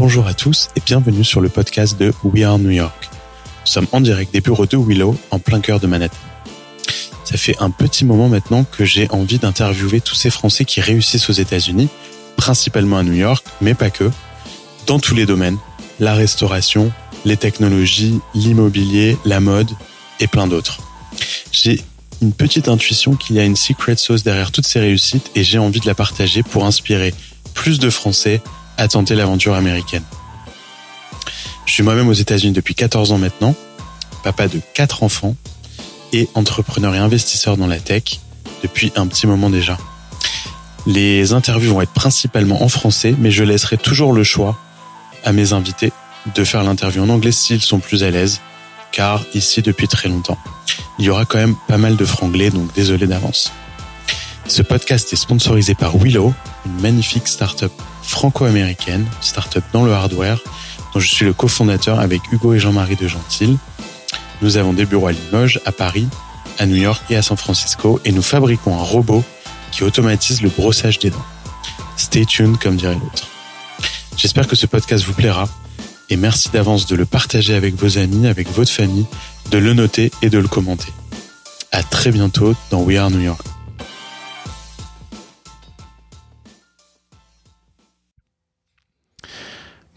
Bonjour à tous et bienvenue sur le podcast de We Are New York. Nous sommes en direct des bureaux de Willow, en plein cœur de Manhattan. Ça fait un petit moment maintenant que j'ai envie d'interviewer tous ces Français qui réussissent aux États-Unis, principalement à New York, mais pas que, dans tous les domaines, la restauration, les technologies, l'immobilier, la mode et plein d'autres. J'ai une petite intuition qu'il y a une secret sauce derrière toutes ces réussites et j'ai envie de la partager pour inspirer plus de Français à tenter l'aventure américaine. Je suis moi-même aux États-Unis depuis 14 ans maintenant, papa de 4 enfants et entrepreneur et investisseur dans la tech depuis un petit moment déjà. Les interviews vont être principalement en français, mais je laisserai toujours le choix à mes invités de faire l'interview en anglais s'ils sont plus à l'aise, car ici depuis très longtemps, il y aura quand même pas mal de franglais, donc désolé d'avance. Ce podcast est sponsorisé par Willow, une magnifique startup franco-américaine, startup dans le hardware, dont je suis le cofondateur avec Hugo et Jean-Marie de Gentil. Nous avons des bureaux à Limoges, à Paris, à New York et à San Francisco, et nous fabriquons un robot qui automatise le brossage des dents. Stay tuned, comme dirait l'autre. J'espère que ce podcast vous plaira, et merci d'avance de le partager avec vos amis, avec votre famille, de le noter et de le commenter. À très bientôt dans We Are New York.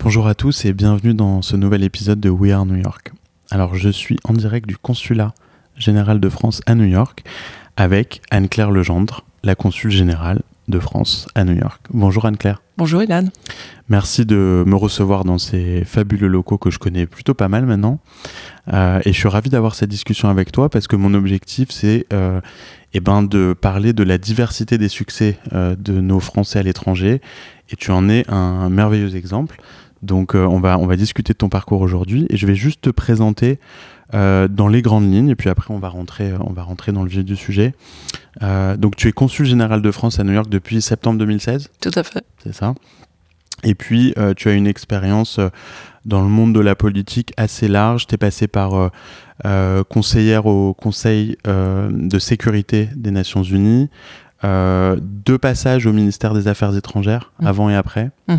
Bonjour à tous et bienvenue dans ce nouvel épisode de We Are New York. Alors je suis en direct du consulat général de France à New York avec Anne-Claire Legendre, la consul générale de France à New York. Bonjour Anne-Claire. Bonjour Ilan. Merci de me recevoir dans ces fabuleux locaux que je connais plutôt pas mal maintenant. Euh, et je suis ravi d'avoir cette discussion avec toi parce que mon objectif c'est euh, eh ben, de parler de la diversité des succès euh, de nos Français à l'étranger. Et tu en es un merveilleux exemple. Donc euh, on, va, on va discuter de ton parcours aujourd'hui et je vais juste te présenter euh, dans les grandes lignes et puis après on va rentrer, on va rentrer dans le vif du sujet. Euh, donc tu es consul général de France à New York depuis septembre 2016 Tout à fait. C'est ça? Et puis tu as une expérience dans le monde de la politique assez large. Tu es passé par conseillère au Conseil de sécurité des Nations Unies, euh, deux passages au ministère des Affaires étrangères, mmh. avant et après. Mmh.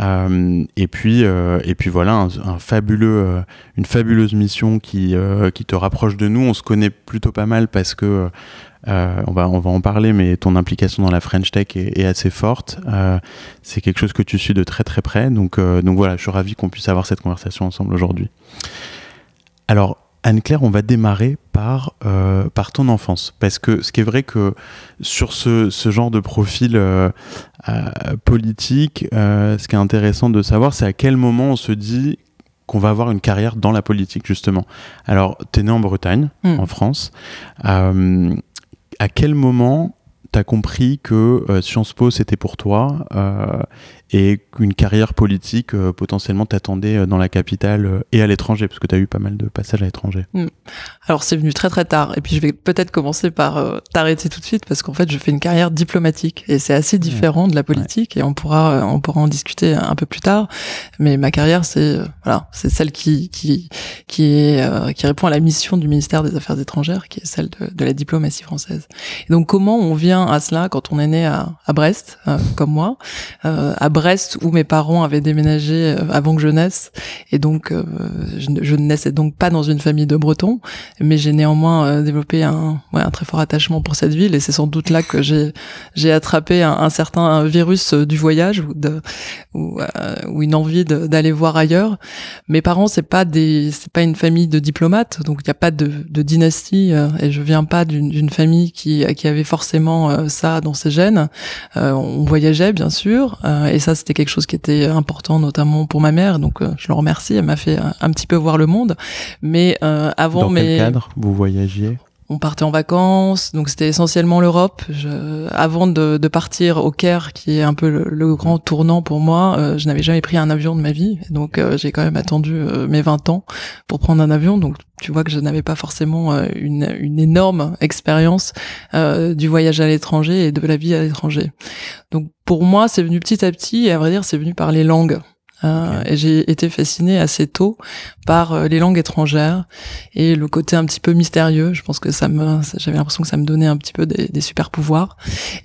Euh, et, puis, euh, et puis voilà, un, fabuleux, une fabuleuse mission qui, qui te rapproche de nous. On se connaît plutôt pas mal parce que, on, va, on va en parler, mais ton implication dans la French Tech est, est assez forte. C'est quelque chose que tu suis de très très près. Donc, donc voilà, je suis ravi qu'on puisse avoir cette conversation ensemble aujourd'hui. Alors, Anne-Claire, on va démarrer par, euh, par ton enfance. Parce que ce qui est vrai que sur ce, genre de profil euh, euh, politique, ce qui est intéressant de savoir, c'est à quel moment on se dit qu'on va avoir une carrière dans la politique, justement. Alors, tu es né en Bretagne, hmm. en France. à quel moment tu as compris que Sciences Po, c'était pour toi et qu'une carrière politique euh, potentiellement t'attendait euh, dans la capitale euh, et à l'étranger, parce que tu as eu pas mal de passages à l'étranger. Hmm. Alors c'est venu très très tard, et puis je vais peut-être commencer par t'arrêter tout de suite, parce qu'en fait je fais une carrière diplomatique, et c'est assez différent de la politique, et on pourra on pourra en discuter un peu plus tard. Mais ma carrière c'est voilà c'est celle qui qui qui est qui répond à la mission du ministère des Affaires étrangères, qui est celle de, de la diplomatie française. Et donc comment on vient à cela quand on est né à, à Brest, comme moi, à Brest où mes parents avaient déménagé euh, avant que je naisse. Et donc euh, je, ne naissais donc pas dans une famille de Bretons mais j'ai néanmoins euh, développé un, très fort attachement pour cette ville. Et c'est sans doute là que j'ai attrapé un, certain virus du voyage ou une envie d'aller voir ailleurs. Mes parents c'est pas des c'est pas une famille de diplomates donc il n'y a pas de, dynastie et je viens pas d'une famille qui qui avait forcément ça dans ses gènes. On voyageait bien sûr et ça c'était quelque chose qui était important notamment pour ma mère. Donc euh, je le remercie. Elle m'a fait un, petit peu voir le monde. Mais euh, avant dans quel cadre vous voyagiez? On partait en vacances, donc c'était essentiellement l'Europe. Avant de, de, partir au Caire, qui est un peu le, grand tournant pour moi, euh, je n'avais jamais pris un avion de ma vie, donc j'ai quand même attendu mes 20 ans pour prendre un avion. Donc tu vois que je n'avais pas forcément une, une énorme expérience du voyage à l'étranger et de la vie à l'étranger. Donc pour moi, c'est venu petit à petit, et à vrai dire, c'est venu par les langues. Euh, et j'ai été fascinée assez tôt par euh, les langues étrangères et le côté un petit peu mystérieux. Je pense que ça me, j'avais l'impression que ça me donnait un petit peu des, des super pouvoirs.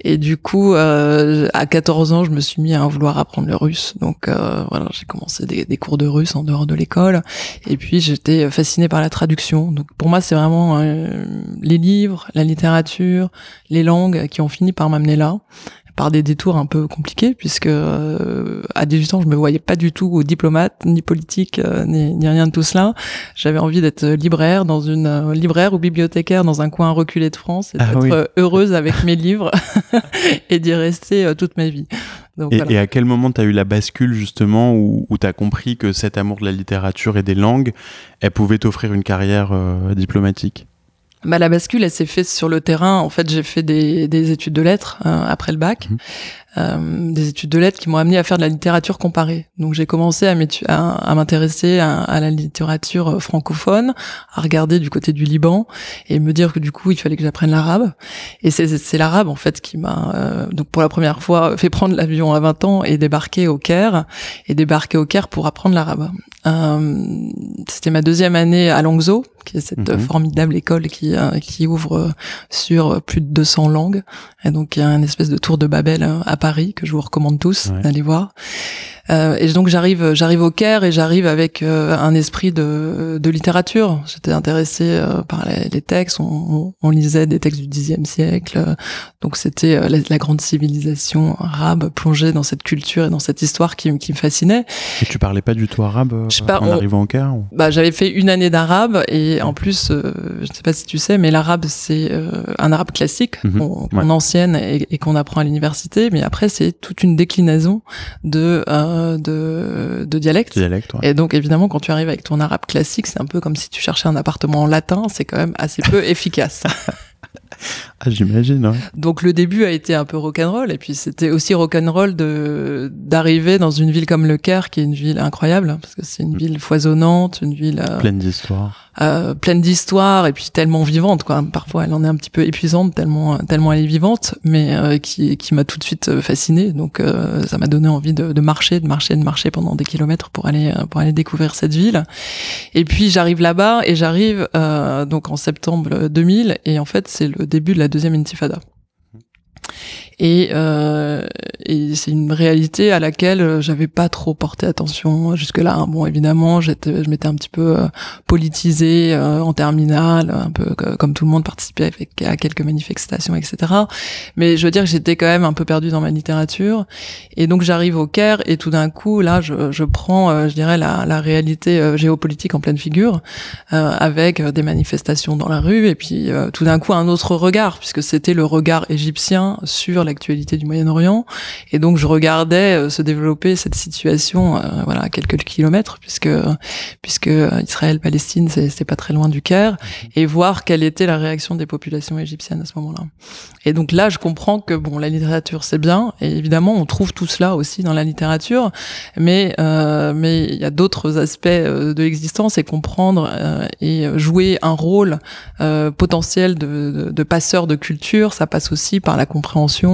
Et du coup, euh, à 14 ans, je me suis mis à vouloir apprendre le russe. Donc euh, voilà, j'ai commencé des, des, cours de russe en dehors de l'école. Et puis j'étais fascinée par la traduction. Donc pour moi, c'est vraiment les livres, la littérature, les langues qui ont fini par m'amener là par des détours un peu compliqués puisque euh, à 18 ans je me voyais pas du tout diplomate ni politique euh, ni, ni, rien de tout cela. J'avais envie d'être libraire dans une euh, libraire ou bibliothécaire dans un coin reculé de France et ah d'être heureuse avec mes livres et d'y rester toute ma vie. Donc, et, et, à quel moment tu as eu la bascule justement où, où tu as compris que cet amour de la littérature et des langues elle pouvait t'offrir une carrière diplomatique? Bah, la bascule, elle s'est faite sur le terrain. En fait, j'ai fait des, des, études de lettres euh, après le bac. Mmh euh, des études de lettres qui m'ont amené à faire de la littérature comparée. Donc j'ai commencé à m'intéresser à, à, la littérature euh, francophone, à regarder du côté du Liban et me dire que du coup il fallait que j'apprenne l'arabe. Et c'est l'arabe en fait qui m'a euh, donc pour la première fois fait prendre l'avion à 20 ans et débarquer au Caire et débarquer au Caire pour apprendre l'arabe. Euh, C'était ma deuxième année à Langzo, qui est cette mhm. formidable école qui euh, qui ouvre sur plus de 200 langues. Et donc il y a une espèce de tour de Babel à Paris que je vous recommande tous d'aller voir. Euh, et donc j'arrive, j'arrive au Caire et j'arrive avec euh, un esprit de, de littérature. J'étais intéressée euh, par les, les textes. On, on, lisait des textes du Xe siècle. Donc c'était la, la, grande civilisation arabe plongée dans cette culture et dans cette histoire qui, qui me fascinait. Et tu parlais pas du tout arabe je en arrivant au Caire Bah j'avais fait une année d'arabe et en plus, je sais pas si tu sais, mais l'arabe c'est un arabe classique mhm. qu'on enseigne et, et qu'on apprend à l'université. Mais après c'est toute une déclinaison de de, de dialecte. Et donc évidemment, quand tu arrives avec ton arabe classique, c'est un peu comme si tu cherchais un appartement en latin. C'est quand même assez peu efficace. Ah, j'imagine. Donc le début a été un peu rock'n'roll et puis c'était aussi rock'n'roll de d'arriver dans une ville comme Le Caire, qui est une ville incroyable hein, parce que c'est une mm. ville foisonnante, une ville euh, pleine d'histoire euh, pleine d'histoire et puis tellement vivante quoi. Parfois elle en est un petit peu épuisante tellement tellement elle est vivante, mais euh, qui qui m'a tout de suite euh, fascinée. Donc euh, ça m'a donné envie de, de, marcher, de marcher, de marcher pendant des kilomètres pour aller pour aller découvrir cette ville. Et puis j'arrive là-bas et j'arrive donc en septembre 2000 et en fait c'est le début de la deuxième intifada. Et, euh, et c'est une réalité à laquelle euh, j'avais pas trop porté attention jusque-là. Hein. Bon, évidemment, j'étais, je m'étais un petit peu euh, politisée euh, en terminale, un peu comme tout le monde participait à quelques manifestations, etc. Mais je veux dire que j'étais quand même un peu perdue dans ma littérature. Et donc j'arrive au Caire et tout d'un coup, là, je, je prends, je dirais, la, la réalité géopolitique en pleine figure, avec des manifestations dans la rue et puis tout d'un coup un autre regard, puisque c'était le regard égyptien sur l'actualité du Moyen-Orient. Et donc je regardais euh, se développer cette situation, euh, voilà, à quelques kilomètres, puisque puisque Israël-Palestine, c'est pas très loin du Caire, mhm. et voir quelle était la réaction des populations égyptiennes à ce moment-là. Et donc là, je comprends que bon, la littérature c'est bien, et évidemment, on trouve tout cela aussi dans la littérature, mais euh, mais il y a d'autres aspects de l'existence et comprendre et jouer un rôle potentiel de, de, de passeur de culture, ça passe aussi par la compréhension,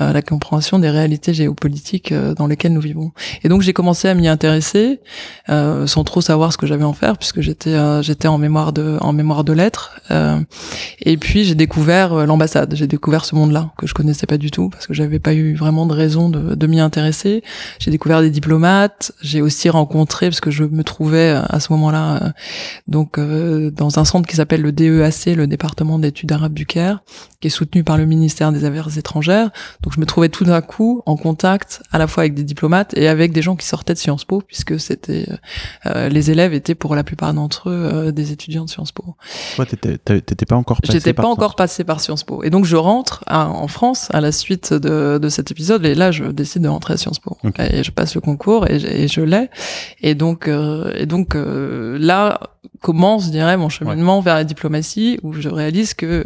euh, la compréhension des réalités géopolitiques euh, dans lesquelles nous vivons. Et donc j'ai commencé à m'y intéresser euh, sans trop savoir ce que j'avais en faire puisque j'étais j'étais en mémoire de en mémoire de lettres. et puis j'ai découvert l'ambassade. J'ai découvert ce monde-là que je connaissais pas du tout parce que j'avais pas eu vraiment de raison de, de m'y intéresser. J'ai découvert des diplomates. J'ai aussi rencontré parce que je me trouvais à ce moment-là donc dans un centre qui s'appelle le DEAC, le département d'études arabes du Caire, qui est soutenu par le ministère des Affaires étrangères. Donc je me trouvais tout d'un coup en contact à la fois avec des diplomates et avec des gens qui sortaient de Sciences Po, puisque c'était euh, les élèves étaient pour la plupart d'entre eux euh, des étudiants de Sciences Po. Toi, t'étais pas encore passé J'étais pas encore passé par Sciences Po. Et donc je rentre en France à la suite de, de, cet épisode, et là je décide de rentrer à Sciences Po. Et je passe le concours et, et je l'ai. Et donc, euh, et donc là commence, je dirais, mon cheminement vers la diplomatie, où je réalise que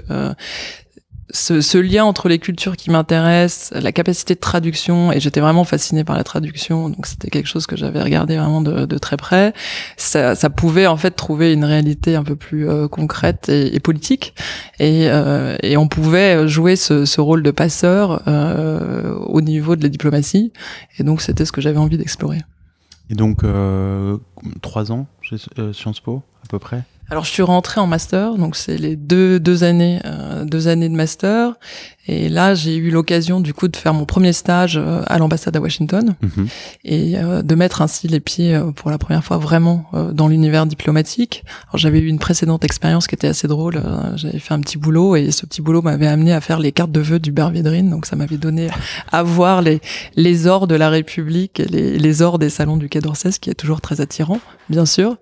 ce, lien entre les cultures qui m'intéressent, la capacité de traduction, et j'étais vraiment fascinée par la traduction, donc c'était quelque chose que j'avais regardé vraiment de, très près. Ça, pouvait en fait trouver une réalité un peu plus euh, concrète et, politique, et, euh, et, on pouvait jouer ce, ce rôle de passeur euh, au niveau de la diplomatie, et donc c'était ce que j'avais envie d'explorer. Et donc, trois ans chez Sciences Po, à peu près? Alors je suis rentrée en master, donc c'est les deux deux années euh, deux années de master, et là j'ai eu l'occasion du coup de faire mon premier stage euh, à l'ambassade à Washington mhm. et euh, de mettre ainsi les pieds pour la première fois vraiment dans l'univers diplomatique. Alors j'avais eu une précédente expérience qui était assez drôle. j'avais fait un petit boulot et ce petit boulot m'avait amené à faire les cartes de vœux du Bervédrine, donc ça m'avait donné à voir les les ors de la République et les les ors des salons du Quai d'Orsay, ce qui est toujours très attirant, bien sûr.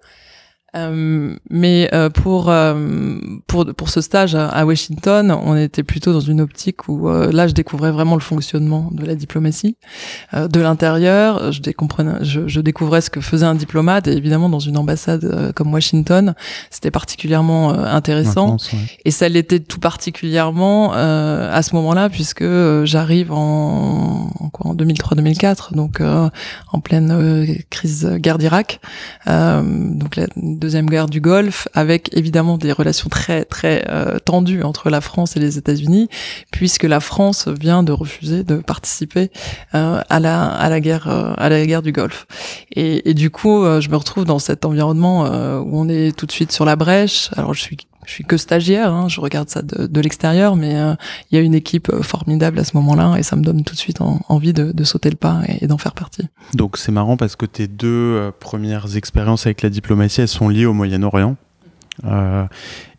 Euh, mais euh, pour euh, pour pour ce stage à, Washington, on était plutôt dans une optique où là, je découvrais vraiment le fonctionnement de la diplomatie de l'intérieur. Je, je, je, découvrais ce que faisait un diplomate. Et évidemment dans une ambassade comme Washington, c'était particulièrement intéressant. Et ça l'était tout particulièrement à ce moment-là puisque j'arrive en en, en 2003-2004, donc en pleine crise guerre d'Irak, donc la deuxième guerre du Golfe, avec évidemment des relations très très euh, tendues entre la France et les États-Unis, puisque la France vient de refuser de participer euh, à la à la guerre euh, à la guerre du Golfe. Et, et du coup, je me retrouve dans cet environnement où on est tout de suite sur la brèche. Alors je suis je suis que stagiaire, hein, je regarde ça de, de l'extérieur, mais euh, il y a une équipe euh, formidable à ce moment-là et ça me donne tout de suite envie de, de, sauter le pas et, d'en faire partie. Donc c'est marrant parce que tes deux euh, premières expériences avec la diplomatie, elles sont liées au Moyen-Orient. Euh,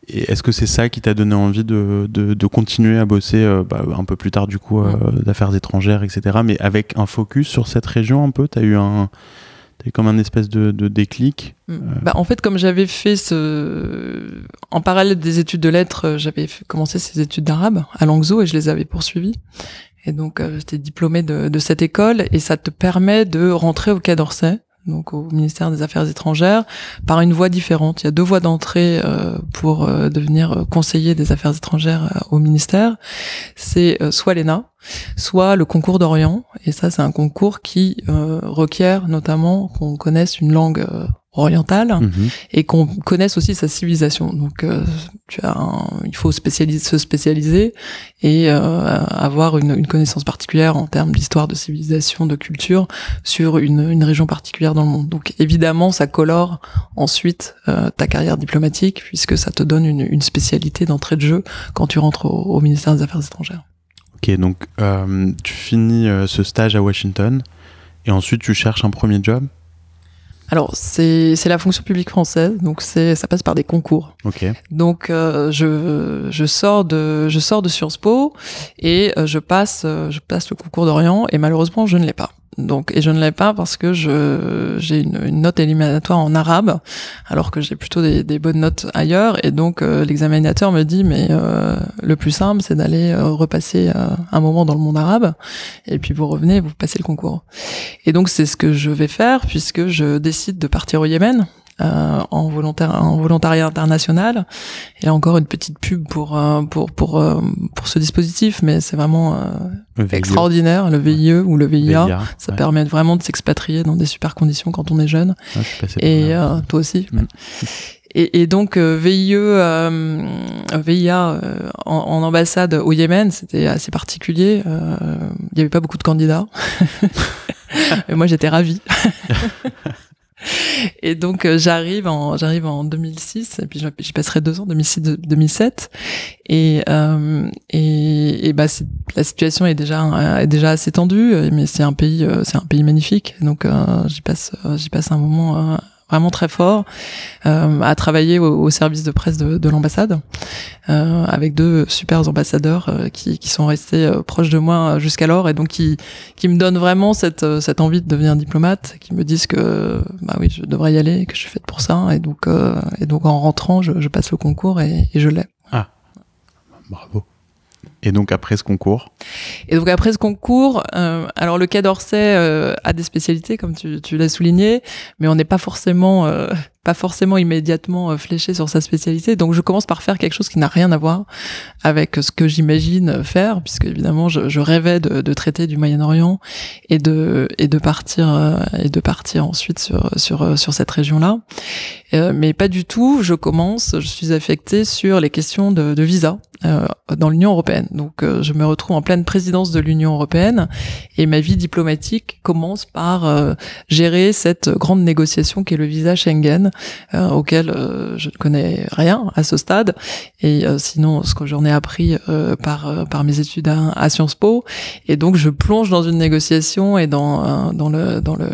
et est-ce que c'est ça qui t'a donné envie de, de, de continuer à bosser bah, un peu plus tard du coup d'affaires étrangères, etc. Mais avec un focus sur cette région un peu, t'as eu un T'as comme un espèce de, de déclic. Mm. Euh. Bah, en fait, comme j'avais fait ce, en parallèle des études de lettres, euh, j'avais commencé ces études d'arabe à Langzhou et je les avais poursuivies. Et donc, euh, j'étais diplômée de, de, cette école et ça te permet de rentrer au Quai d'Orsay donc au ministère des Affaires étrangères, par une voie différente. Il y a deux voies d'entrée euh, pour euh, devenir conseiller des Affaires étrangères euh, au ministère. C'est soit l'ENA, soit le concours d'Orient. Et ça, c'est un concours qui requiert notamment qu'on connaisse une langue orientale mhm. et qu'on connaisse aussi sa civilisation. Donc, euh, tu as il faut spécialiser, se spécialiser et euh, avoir une, une, connaissance particulière en termes d'histoire, de civilisation, de culture sur une, une, région particulière dans le monde. Donc, évidemment, ça colore ensuite euh, ta carrière diplomatique puisque ça te donne une, une spécialité d'entrée de jeu quand tu rentres au, au ministère des Affaires étrangères. Ok, donc tu finis ce stage à Washington et ensuite tu cherches un premier job? Alors c'est c'est la fonction publique française, donc c'est ça passe par des concours. Okay. Donc euh, je je sors de je sors de Sciences Po et euh, je passe euh, je passe le concours d'Orient et malheureusement je ne l'ai pas. Donc, et je ne l'ai pas parce que je j'ai une, note éliminatoire en arabe, alors que j'ai plutôt des, bonnes notes ailleurs. Et donc, euh, l'examinateur me dit, mais euh, le plus simple, c'est d'aller euh, repasser un moment dans le monde arabe, et puis vous revenez, vous passez le concours. Et donc, c'est ce que je vais faire puisque je décide de partir au Yémen euh, en, volontaire, en volontariat international. Et là encore une petite pub pour euh, pour pour euh, pour ce dispositif, mais c'est vraiment extraordinaire. Le VIE ou le VIA, ça permet vraiment de s'expatrier dans des super conditions quand on est jeune. et toi aussi. Et, et, donc VIE, VIA en, en, ambassade au Yémen, c'était assez particulier. Il n'y avait pas beaucoup de candidats. et moi, j'étais ravie. Et donc euh, j'arrive en j'arrive en 2006 et puis j'y passerai deux ans 2006 2007 et euh, et, et bah la situation est déjà est déjà assez tendue mais c'est un pays euh, c'est un pays magnifique. Donc j'y passe j'y passe un moment vraiment très fort, euh, à travailler au, service de presse de, de l'ambassade, euh, avec deux super ambassadeurs euh, qui, qui, sont restés euh, proches de moi jusqu'alors et donc qui, qui me donnent vraiment cette, euh, cette envie de devenir diplomate, qui me disent que bah oui, je devrais y aller, que je suis faite pour ça, et donc, et donc en rentrant, je, je passe le concours et, et je l'ai. Ah, bravo. Et donc après ce concours Et donc après ce concours, euh, alors le Quai d'Orsay euh, a des spécialités comme tu, l'as souligné, mais on n'est pas forcément euh, pas forcément immédiatement euh, fléché sur sa spécialité. Donc je commence par faire quelque chose qui n'a rien à voir avec ce que j'imagine faire, puisque évidemment je, je rêvais de, de, traiter du Moyen-Orient et de et de partir euh, et de partir ensuite sur sur sur cette région-là. Euh, mais pas du tout. Je commence, je suis affectée sur les questions de, de visa dans l'Union européenne. Donc je me retrouve en pleine présidence de l'Union européenne et ma vie diplomatique commence par gérer cette grande négociation qui est le visa Schengen, auquel je ne connais rien à ce stade. Et sinon, ce que j'en ai appris par par mes études à, à, Sciences Po, et donc je plonge dans une négociation et dans dans le dans le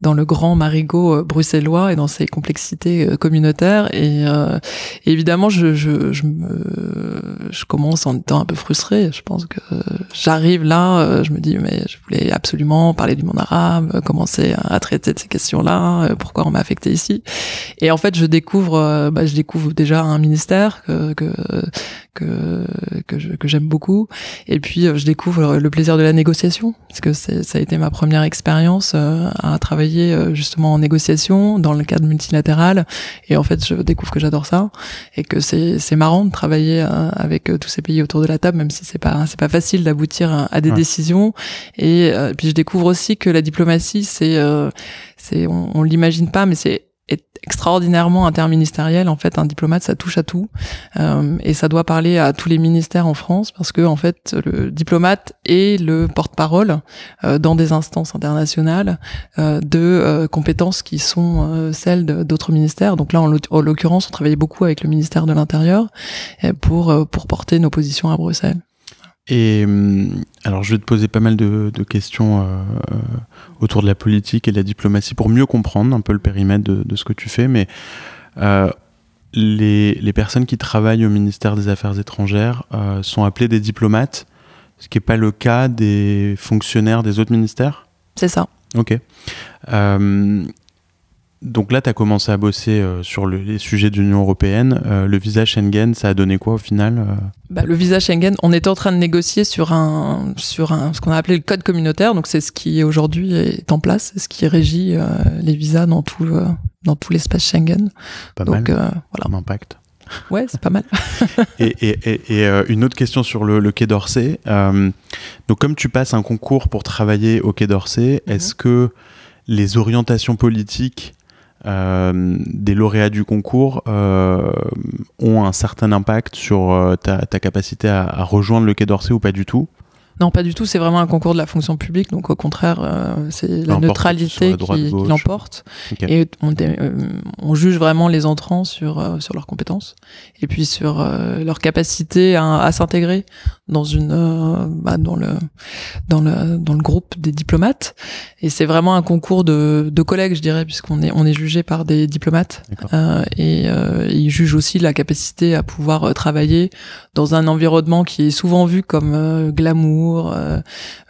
dans le grand marigot bruxellois et dans ses complexités communautaires. Et, évidemment, je je je, me, je commence en étant un peu frustrée. Je pense que j'arrive là, je me dis mais je voulais absolument parler du monde arabe, commencer à traiter de ces questions-là. Pourquoi on m'a affecté ici? Et en fait, je découvre, bah, je découvre déjà un ministère que que que que j'aime beaucoup. Et puis je découvre le plaisir de la négociation parce que ça a été ma première expérience à travailler justement en négociation dans le cadre multilatéral. Et en fait, je découvre que j'adore ça et que c'est c'est marrant de travailler avec tous ces pays autour de la table, même si c'est pas c'est pas facile d'aboutir à des décisions. Et, puis je découvre aussi que la diplomatie, c'est c'est on, on l'imagine pas, mais c'est est extraordinairement interministériel. En fait, un diplomate, ça touche à tout, euh, et ça doit parler à tous les ministères en France parce que en fait, le diplomate est le porte-parole euh, dans des instances internationales euh, de euh, compétences qui sont euh, celles d'autres ministères. Donc là, en l'occurrence, on travaillait beaucoup avec le ministère de l'Intérieur pour pour porter nos positions à Bruxelles. Et hum, alors, je vais te poser pas mal de, de questions euh, autour de la politique et de la diplomatie pour mieux comprendre un peu le périmètre de, de ce que tu fais. Mais euh, les, les, personnes qui travaillent au ministère des Affaires étrangères euh, sont appelées des diplomates, ce qui n'est pas le cas des fonctionnaires des autres ministères? C'est ça. Ok. Donc là, tu as commencé à bosser euh, sur le, les sujets de l'Union européenne. Euh, le visa Schengen, ça a donné quoi au final euh bah, Le visa Schengen, on était en train de négocier sur un, sur un, ce qu'on a appelé le code communautaire. Donc c'est ce qui aujourd'hui est en place, c'est ce qui régit les visas dans tout, dans tout l'espace Schengen. Pas donc, mal. voilà. Un impact. Ouais, c'est pas mal. et, et, et, et une autre question sur le, le Quai d'Orsay. donc comme tu passes un concours pour travailler au Quai d'Orsay, -hmm. est-ce que les orientations politiques des lauréats du concours euh, ont un certain impact sur euh, ta, ta, capacité à, à, rejoindre le Quai d'Orsay ou pas du tout non, pas du tout. C'est vraiment un concours de la fonction publique. Donc, au contraire, euh, c'est la neutralité la qui, qui l'emporte. Okay. Et on, euh, on, juge vraiment les entrants sur, euh, sur leurs compétences et puis sur leur capacité à, à s'intégrer dans une, bah, dans le, dans le, dans le groupe des diplomates. Et c'est vraiment un concours de, de collègues, je dirais, puisqu'on est, on est jugé par des diplomates. et ils jugent aussi la capacité à pouvoir travailler dans un environnement qui est souvent vu comme glamour euh,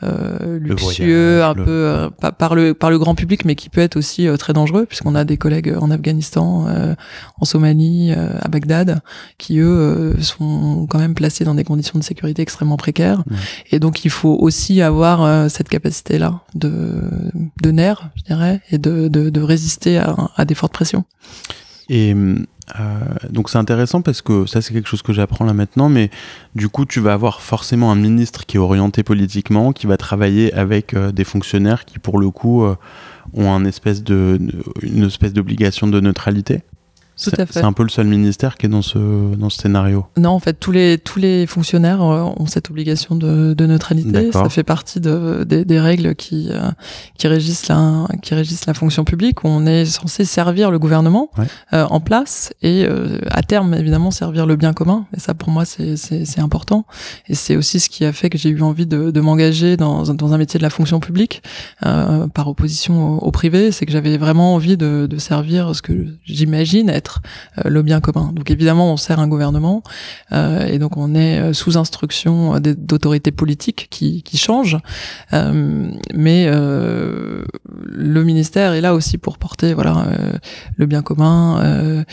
euh, luxueux, un le... peu euh, par le par le grand public, mais qui peut être aussi très dangereux, puisqu'on a des collègues en Afghanistan, euh, en Somalie, à Bagdad, qui eux sont quand même placés dans des conditions de sécurité extrêmement précaires. Et donc il faut aussi avoir cette capacité-là de de nerfs, je dirais, et de de, de résister à, à des fortes pressions. Et euh, donc c'est intéressant parce que ça c'est quelque chose que j'apprends là maintenant, mais du coup tu vas avoir forcément un ministre qui est orienté politiquement, qui va travailler avec euh, des fonctionnaires qui pour le coup euh, ont un espèce de, une espèce d'obligation de neutralité. C'est un peu le seul ministère qui est dans ce, dans ce scénario. Non, en fait, tous les, tous les fonctionnaires euh, ont cette obligation de, de neutralité. Ça fait partie de, des, des règles qui, euh, qui, régissent la, qui régissent la fonction publique. Où on est censé servir le gouvernement ouais. euh, en place et euh, à terme, évidemment, servir le bien commun. Et ça, pour moi, c'est important. Et c'est aussi ce qui a fait que j'ai eu envie de, de m'engager dans, dans un métier de la fonction publique euh, par opposition au, au privé. C'est que j'avais vraiment envie de, de servir ce que j'imagine être euh, le bien commun. Donc évidemment, on sert un gouvernement euh, et donc on est euh, sous instruction d'autorités politiques qui, qui changent, mais le ministère est là aussi pour porter voilà le bien commun,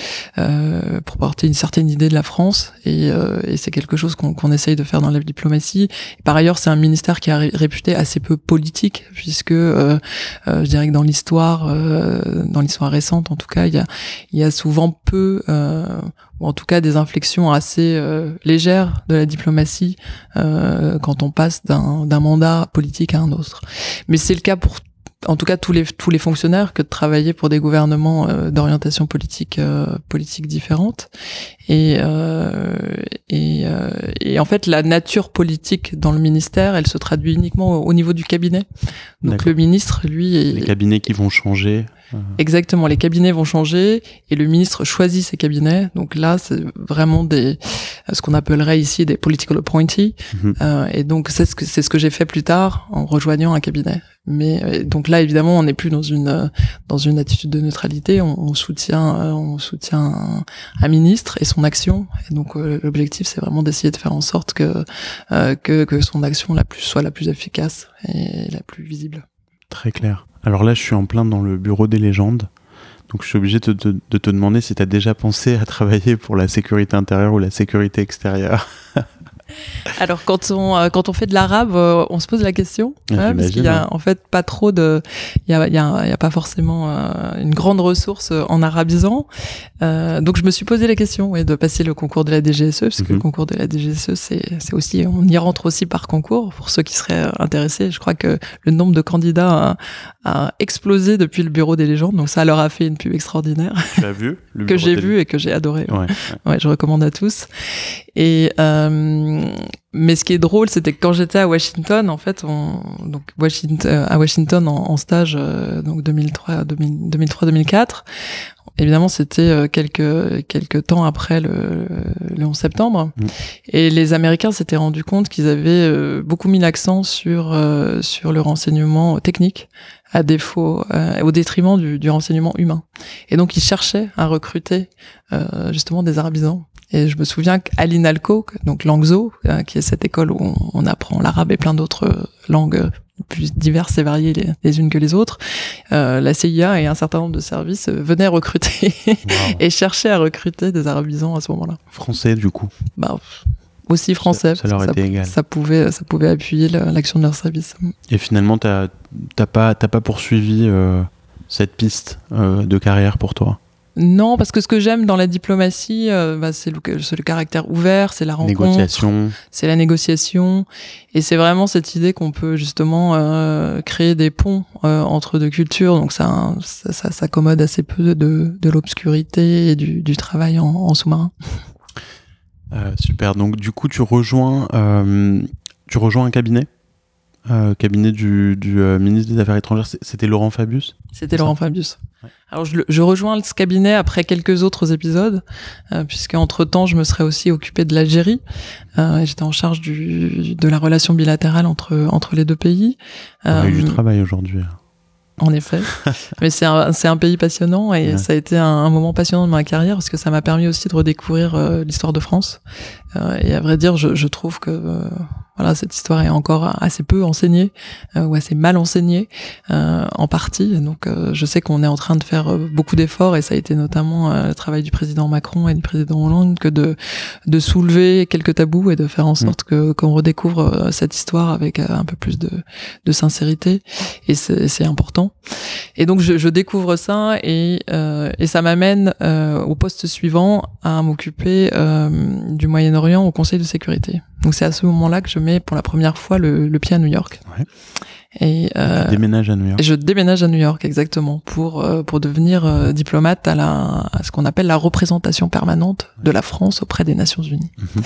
pour porter une certaine idée de la France et, et c'est quelque chose qu'on qu essaye de faire dans la diplomatie. Par ailleurs, c'est un ministère qui est réputé assez peu politique puisque je dirais que dans l'histoire, dans l'histoire récente en tout cas, il y a, il y a souvent peu, euh, ou en tout cas des inflexions assez euh, légères de la diplomatie euh, quand on passe d'un mandat politique à un autre. Mais c'est le cas pour en tout cas tous les tous les fonctionnaires que de travailler pour des gouvernements euh, d'orientation politique euh, politique et euh, et, et en fait la nature politique dans le ministère elle se traduit uniquement au, niveau du cabinet. Donc le ministre lui les cabinets qui vont changer Exactement, les cabinets vont changer et le ministre choisit ses cabinets. Donc là, c'est vraiment des ce qu'on appellerait ici des political appointees. Mhm. euh, et donc c'est ce que c'est ce que j'ai fait plus tard en rejoignant un cabinet. Mais euh, donc là, évidemment, on n'est plus dans une dans une attitude de neutralité. On, on soutient euh, on soutient un, ministre et son action. Et donc euh, l'objectif, c'est vraiment d'essayer de faire en sorte que que que son action la plus soit la plus efficace et la plus visible. Très clair. Alors là, je suis en plein dans le bureau des légendes. Donc je suis obligé de, te demander si tu as déjà pensé à travailler pour la sécurité intérieure ou la sécurité extérieure. Alors quand on euh, quand on fait de l'arabe, euh, on se pose la question hein, parce qu'il y a en fait pas trop de, il y a il y a, y a, pas forcément euh, une grande ressource en arabisant. Euh, donc je me suis posé la question ouais, de passer le concours de la DGSE parce que le mhm. concours de la DGSE c'est c'est aussi on y rentre aussi par concours pour ceux qui seraient intéressés. Je crois que le nombre de candidats a, a explosé depuis le bureau des légendes donc ça leur a fait une pub extraordinaire. Tu as vu que j'ai vu et que j'ai adoré. Ouais, ouais. je recommande à tous. Et euh, mais ce qui est drôle, c'était que quand j'étais à Washington, en fait, on, donc Washington, euh, à Washington en, stage, euh, donc 2003, 2003-2004. Évidemment, c'était euh, quelques quelques temps après le, le 11 septembre, mm. et les Américains s'étaient rendus compte qu'ils avaient beaucoup mis l'accent sur sur le renseignement technique, à défaut, au détriment du, du, renseignement humain. Et donc, ils cherchaient à recruter justement des arabisants et je me souviens qu'à l'INALCO, donc Langzo, euh, qui est cette école où on, apprend l'arabe et plein d'autres langues plus diverses et variées les, unes que les autres, euh, la CIA et un certain nombre de services venaient recruter et cherchaient à recruter des arabisants à ce moment-là. Français du coup bah, aussi français. Ça, leur était égal. Ça pouvait, ça pouvait appuyer l'action de leur service. Et finalement, t'as pas, pas poursuivi euh, cette piste euh, de carrière pour toi? Non, parce que ce que j'aime dans la diplomatie, euh, bah, c'est le, le, caractère ouvert, c'est la rencontre, c'est la négociation, et c'est vraiment cette idée qu'on peut justement euh, créer des ponts euh, entre deux cultures. Donc ça, ça, ça s'accommode assez peu de, de l'obscurité et du, du, travail en, en sous-marin. super. Donc du coup, tu rejoins, tu rejoins un cabinet. cabinet du, du ministre des Affaires étrangères, c'était Laurent Fabius? C'était Laurent Fabius. Alors je, je, rejoins ce cabinet après quelques autres épisodes, euh, puisque entre temps je me serais aussi occupé de l'Algérie. Euh, J'étais en charge du, de la relation bilatérale entre entre les deux pays. On a eu du euh, travail aujourd'hui. Hein. En effet, mais c'est un, un pays passionnant et ça a été un, un, moment passionnant de ma carrière parce que ça m'a permis aussi de redécouvrir euh, l'histoire de France. Euh, et à vrai dire, je, je trouve que voilà, cette histoire est encore assez peu enseignée euh, ou assez mal enseignée euh, en partie. Donc, euh, je sais qu'on est en train de faire beaucoup d'efforts et ça a été notamment le travail du président Macron et du président Hollande que de de soulever quelques tabous et de faire en sorte que qu'on redécouvre cette histoire avec un peu plus de de sincérité. Et c'est important. Et donc, je, je découvre ça et et ça m'amène au poste suivant à m'occuper du Moyen-Orient au Conseil de sécurité. Donc c'est à ce moment-là que je mets pour la première fois le, le pied à New York. Ouais. Et euh, déménage à New York. Je déménage à New York exactement pour euh, pour devenir euh, diplomate à la à ce qu'on appelle la représentation permanente de la France auprès des Nations Unies. Mhm.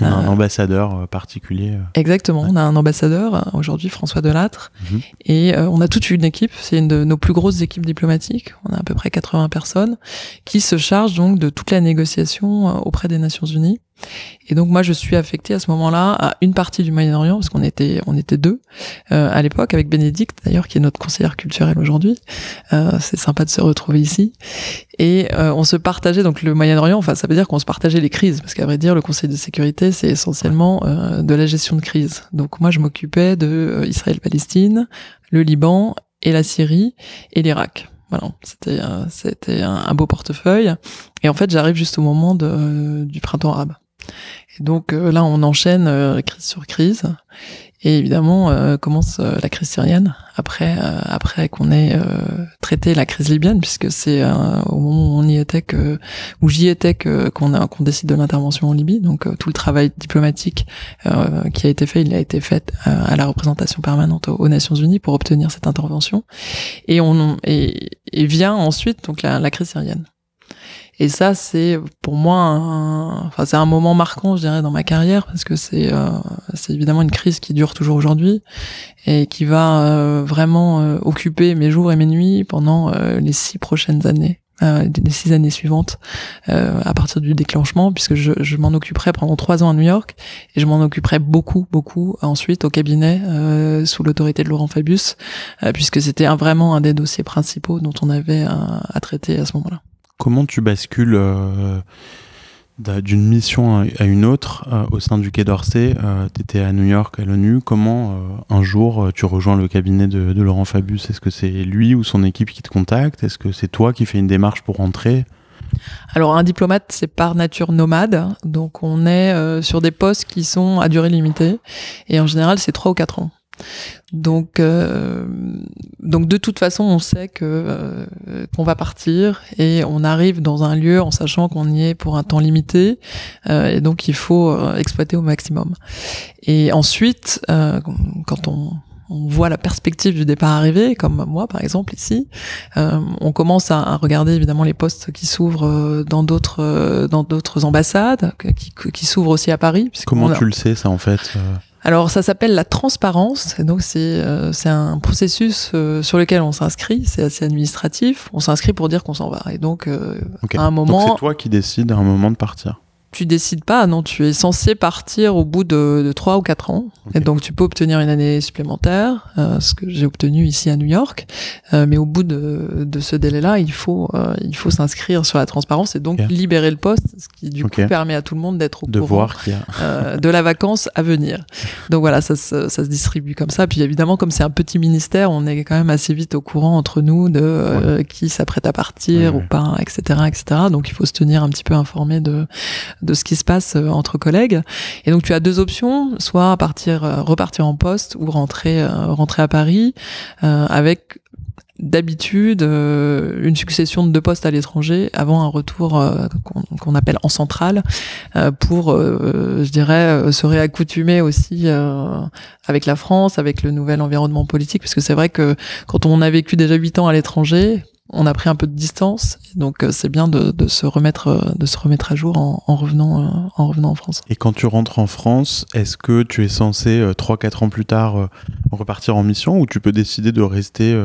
On a un ambassadeur particulier. Exactement, on a un ambassadeur aujourd'hui François Delattre mhm. et on a toute une équipe, c'est une de nos plus grosses équipes diplomatiques, on a à peu près 80 personnes qui se chargent donc de toute la négociation auprès des Nations Unies. Et donc moi je suis affectée à ce moment-là à une partie du Moyen-Orient parce qu'on était on était deux euh, à l'époque avec Bénédicte d'ailleurs qui est notre conseillère culturelle aujourd'hui. Euh, c'est sympa de se retrouver ici et euh, on se partageait donc le Moyen-Orient. Enfin ça veut dire qu'on se partageait les crises parce qu'à vrai dire le Conseil de sécurité c'est essentiellement euh, de la gestion de crise. Donc moi je m'occupais de euh, Israël-Palestine, le Liban et la Syrie et l'Irak. Voilà, c'était c'était un, beau portefeuille. Et en fait, j'arrive juste au moment de, du printemps arabe. Et donc euh, là, on enchaîne euh, crise sur crise. Et évidemment, euh, commence euh, la crise syrienne après euh, après qu'on ait traité la crise libyenne, puisque c'est au moment où on y était que où j'y étais que qu'on a qu'on décide de l'intervention en Libye. Donc tout le travail diplomatique qui a été fait, il a été fait à la représentation permanente aux, Nations Unies pour obtenir cette intervention. Et on et, et vient ensuite donc la, la crise syrienne. Et ça, c'est pour moi, un, enfin, c'est un moment marquant, je dirais, dans ma carrière, parce que c'est, euh, c'est évidemment une crise qui dure toujours aujourd'hui et qui va euh, vraiment euh, occuper mes jours et mes nuits pendant les six prochaines années. les six années suivantes à partir du déclenchement puisque je, je m'en occuperai pendant trois ans à New York et je m'en occuperai beaucoup beaucoup ensuite au cabinet sous l'autorité de Laurent Fabius puisque c'était vraiment un des dossiers principaux dont on avait à traiter à ce moment-là. Comment tu bascules euh, d'une mission à une autre euh, au sein du Quai d'Orsay euh, Tu étais à New York, à l'ONU. Comment un jour tu rejoins le cabinet de, Laurent Fabius? Est-ce que c'est lui ou son équipe qui te contacte? Est-ce que c'est toi qui fais une démarche pour rentrer alors un diplomate, c'est par nature nomade, donc on est sur des postes qui sont à durée limitée, et en général c'est trois ou quatre ans. Donc, euh, donc de toute façon, on sait que euh, qu'on va partir et on arrive dans un lieu en sachant qu'on y est pour un temps limité euh, et donc il faut exploiter au maximum. Et ensuite, quand on on voit la perspective du départ arriver, comme moi par exemple ici. on commence à, regarder évidemment les postes qui s'ouvrent dans d'autres dans d'autres ambassades, qui, qui s'ouvrent aussi à Paris. Comment tu le sais ça en fait alors ça s'appelle la transparence, donc c'est euh, c'est un processus euh, sur lequel on s'inscrit, c'est assez administratif. On s'inscrit pour dire qu'on s'en va, et donc euh, à un moment. c'est toi qui décides à un moment de partir tu décides pas, non, tu es censé partir au bout de, trois ou quatre ans. Et donc tu peux obtenir une année supplémentaire, euh, ce que j'ai obtenu ici à New York. Euh, mais au bout de, de ce délai-là, il faut euh, il faut s'inscrire sur la transparence et donc libérer le poste, ce qui du coup permet à tout le monde d'être au de courant voir a... de la vacance à venir. Donc voilà, ça, ça, se distribue comme ça. Puis évidemment, comme c'est un petit ministère, on est quand même assez vite au courant entre nous de qui s'apprête à partir ou pas, etc., etc. Donc il faut se tenir un petit peu informé de de ce qui se passe euh, entre collègues. Et donc tu as deux options, soit partir, euh, repartir en poste ou rentrer, euh, rentrer à Paris avec d'habitude une succession de deux postes à l'étranger avant un retour qu'on appelle en centrale pour je dirais se réaccoutumer aussi avec la France avec le nouvel environnement politique parce que c'est vrai que quand on a vécu déjà huit ans à l'étranger on a pris un peu de distance, donc euh, c'est bien de, se remettre euh, de se remettre à jour en, revenant euh, en revenant en France. Et quand tu rentres en France, est-ce que tu es censé 3-4 ans plus tard repartir en mission ou tu peux décider de rester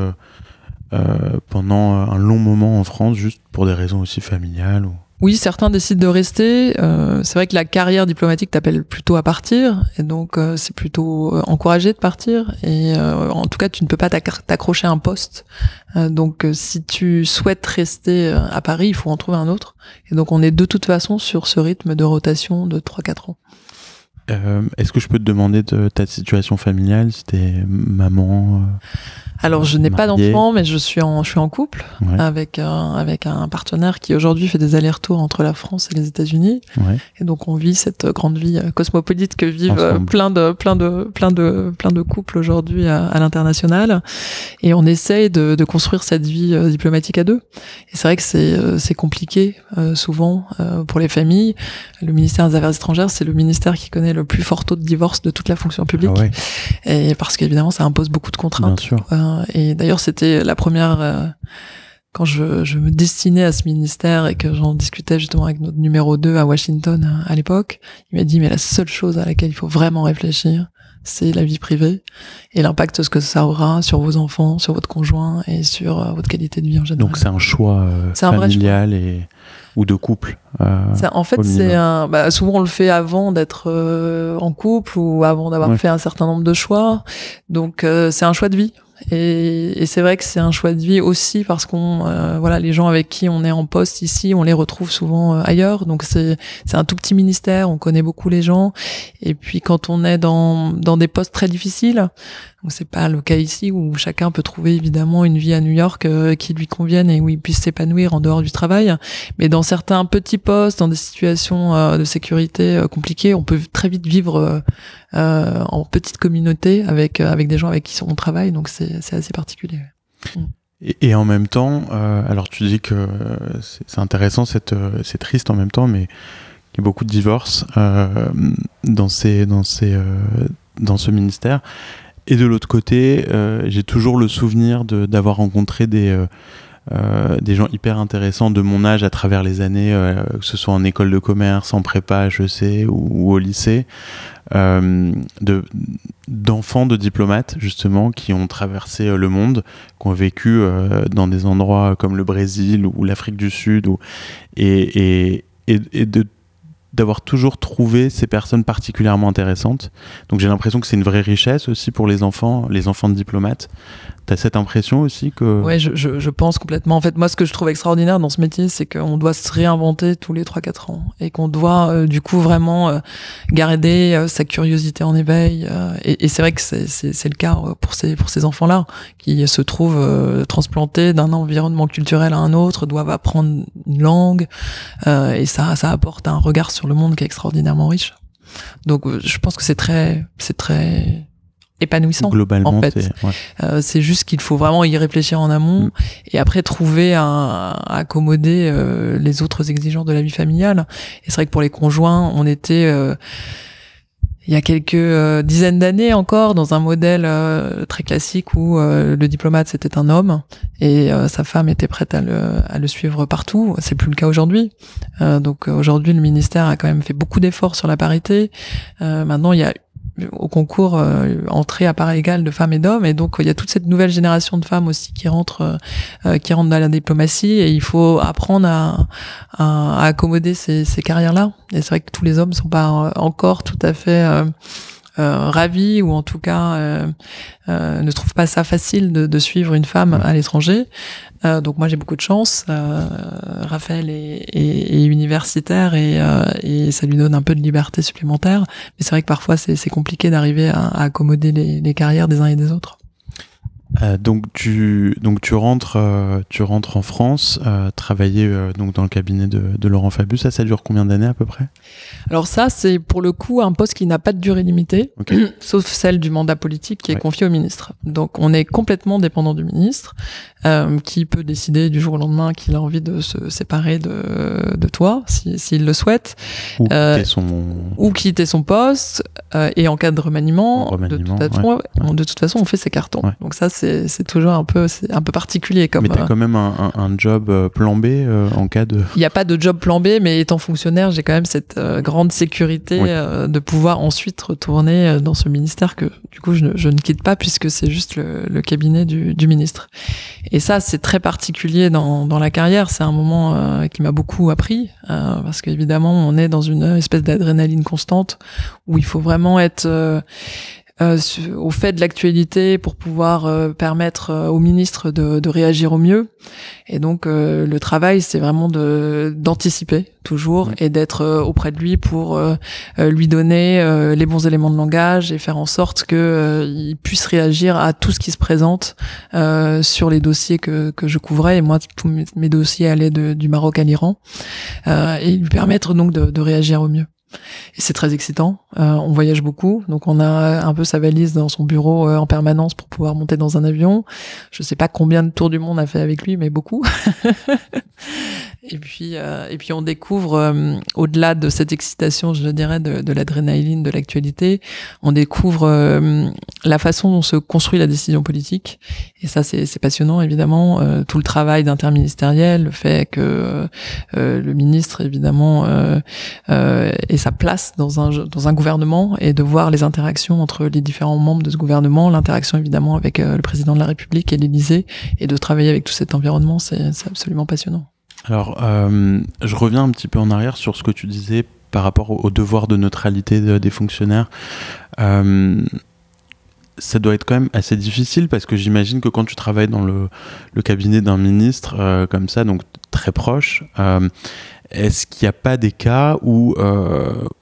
pendant un long moment en France juste pour des raisons aussi familiales. Oui, certains décident de rester. Euh, c'est vrai que la carrière diplomatique t'appelle plutôt à partir, et donc euh, c'est plutôt euh, encouragé de partir. Et en tout cas, tu ne peux pas t'accrocher à un poste. donc, si tu souhaites rester à Paris, il faut en trouver un autre. Et donc, on est de toute façon sur ce rythme de rotation de 3-4 ans. Est-ce que je peux te demander de ta situation familiale, si t'es maman alors, je n'ai pas d'enfant, mais je suis en, je suis en couple avec un, avec un partenaire qui aujourd'hui fait des allers-retours entre la France et les États-Unis. Et donc, on vit cette grande vie euh, cosmopolite que vivent euh, plein de, plein de, plein de, plein de couples aujourd'hui à, l'international. Et on essaye de, de, construire cette vie euh, diplomatique à deux. Et c'est vrai que c'est, c'est compliqué souvent pour les familles. Le ministère des Affaires étrangères, c'est le ministère qui connaît le plus fort taux de divorce de toute la fonction publique. Ah et parce qu'évidemment, ça impose beaucoup de contraintes. Bien sûr. Euh, et d'ailleurs, c'était la première euh, quand je, je, me destinais à ce ministère et que j'en discutais justement avec notre numéro 2 à Washington euh, à l'époque, il m'a dit mais la seule chose à laquelle il faut vraiment réfléchir, c'est la vie privée et l'impact que ça aura sur vos enfants, sur votre conjoint et sur votre qualité de vie en général. Donc c'est un choix familial et ou de couple. en fait, c'est un. Bah, souvent on le fait avant d'être en couple ou avant d'avoir fait un certain nombre de choix. Donc c'est un choix de vie. Et, et c'est vrai que c'est un choix de vie aussi parce qu'on, euh, voilà, les gens avec qui on est en poste ici, on les retrouve souvent euh, ailleurs. Donc c'est c'est un tout petit ministère, on connaît beaucoup les gens. Et puis quand on est dans dans des postes très difficiles, c'est pas le cas ici où chacun peut trouver évidemment une vie à New York euh, qui lui convienne et où il puisse s'épanouir en dehors du travail. Mais dans certains petits postes, dans des situations euh, de sécurité euh, compliquées, on peut très vite vivre en petite communauté avec avec des gens avec qui on travaille. Donc c'est assez particulier. Et, en même temps, alors tu dis que c'est intéressant, c'est triste en même temps, mais il y a beaucoup de divorces dans ces dans ces dans ce ministère. Et de l'autre côté, euh, j'ai toujours le souvenir d'avoir rencontré des, euh, euh, des gens hyper intéressants de mon âge à travers les années, que ce soit en école de commerce, en prépa, je sais, ou, au lycée, d'enfants de, diplomates, justement, qui ont traversé le monde, qui ont vécu dans des endroits comme le Brésil ou l'Afrique du Sud, ou, et, et, et d'avoir toujours trouvé ces personnes particulièrement intéressantes. Donc j'ai l'impression que c'est une vraie richesse aussi pour les enfants, les enfants de diplomates, T'as cette impression aussi que... Ouais, je, pense complètement. En fait, moi, ce que je trouve extraordinaire dans ce métier, c'est qu'on doit se réinventer tous les 3-4 ans et qu'on doit, euh, du coup, vraiment euh, garder euh, sa curiosité en éveil. et, et c'est vrai que c'est le cas pour ces, pour ces enfants-là qui se trouvent transplantés d'un environnement culturel à un autre, doivent apprendre une langue et ça, ça apporte un regard sur le monde qui est extraordinairement riche. Donc, je pense que c'est très, c'est très épanouissant. Globalement, en fait. Euh, c'est juste qu'il faut vraiment y réfléchir en amont mm. et après trouver à, accommoder euh, les autres exigences de la vie familiale. Et c'est vrai que pour les conjoints, on était euh, il y a quelques dizaines d'années encore dans un modèle très classique où le diplomate c'était un homme et sa femme était prête à le, à le suivre partout. C'est plus le cas aujourd'hui. donc aujourd'hui le ministère a quand même fait beaucoup d'efforts sur la parité. maintenant il y a au concours euh, entrée à part égale de femmes et d'hommes. Et donc il y a toute cette nouvelle génération de femmes aussi qui rentrent euh, euh, qui rentrent dans la diplomatie. Et il faut apprendre à, à, accommoder ces, ces carrières là et c'est vrai que tous les hommes sont pas encore tout à fait euh, ravis ou en tout cas euh, euh, ne trouvent pas ça facile de, de suivre une femme à l'étranger. Euh, donc moi j'ai beaucoup de chance. Raphaël est, universitaire et, et ça lui donne un peu de liberté supplémentaire. Mais c'est vrai que parfois c'est compliqué d'arriver à, à, accommoder les, les carrières des uns et des autres. Euh, donc tu donc tu rentres euh, tu rentres en France euh, travailler donc dans le cabinet de, de Laurent Fabius. Ça ça dure combien d'années à peu près? Alors ça c'est pour le coup un poste qui n'a pas de durée limitée sauf celle du mandat politique qui est confié au ministre. Donc on est complètement dépendant du ministre qui peut décider du jour au lendemain qu'il a envie de se séparer de, de toi s'il si, le souhaite. Ou quitter son ou quitter son poste et en cas de remaniement, de, toute façon, de toute façon on fait ses cartons. Donc ça c'est toujours un peu, un peu particulier. Comme, mais t'as euh, quand même un, un, job euh, plan B euh, en cas de. Il n'y a pas de job plan B, mais étant fonctionnaire, j'ai quand même cette grande sécurité de pouvoir ensuite retourner dans ce ministère que du coup je ne, je ne quitte pas puisque c'est juste le, le, cabinet du, du, ministre. Et ça, c'est très particulier dans, dans la carrière. C'est un moment qui m'a beaucoup appris parce qu'évidemment, on est dans une espèce d'adrénaline constante où il faut vraiment être euh, au fait de l'actualité pour pouvoir euh, permettre euh, au ministre de, de, réagir au mieux. Et donc le travail, c'est vraiment de d'anticiper toujours et d'être auprès de lui pour lui donner les bons éléments de langage et faire en sorte que il puisse réagir à tout ce qui se présente sur les dossiers que, que je couvrais. Et moi, tous mes dossiers allaient de, du Maroc à l'Iran et lui permettre donc de, de réagir au mieux. Et c'est très excitant. Euh, on voyage beaucoup, donc on a un peu sa valise dans son bureau euh, en permanence pour pouvoir monter dans un avion. Je sais pas combien de tours du monde a fait avec lui, mais beaucoup. Et puis, euh, et puis on découvre, euh, au-delà de cette excitation, je dirais, de, de l'adrénaline, de l'actualité, on découvre euh, la façon dont se construit la décision politique. Et ça, c'est passionnant, évidemment. Euh, tout le travail d'interministériel, le fait que le ministre, évidemment, ait sa place dans un, dans un gouvernement et de voir les interactions entre les différents membres de ce gouvernement, l'interaction, évidemment, avec le président de la République et l'Élysée, et de travailler avec tout cet environnement, c'est absolument passionnant. Alors, euh, je reviens un petit peu en arrière sur ce que tu disais par rapport au, devoir de neutralité des fonctionnaires. Euh, ça doit être quand même assez difficile parce que j'imagine que quand tu travailles dans le, cabinet d'un ministre euh, comme ça, donc très proche, est-ce qu'il n'y a pas des cas où,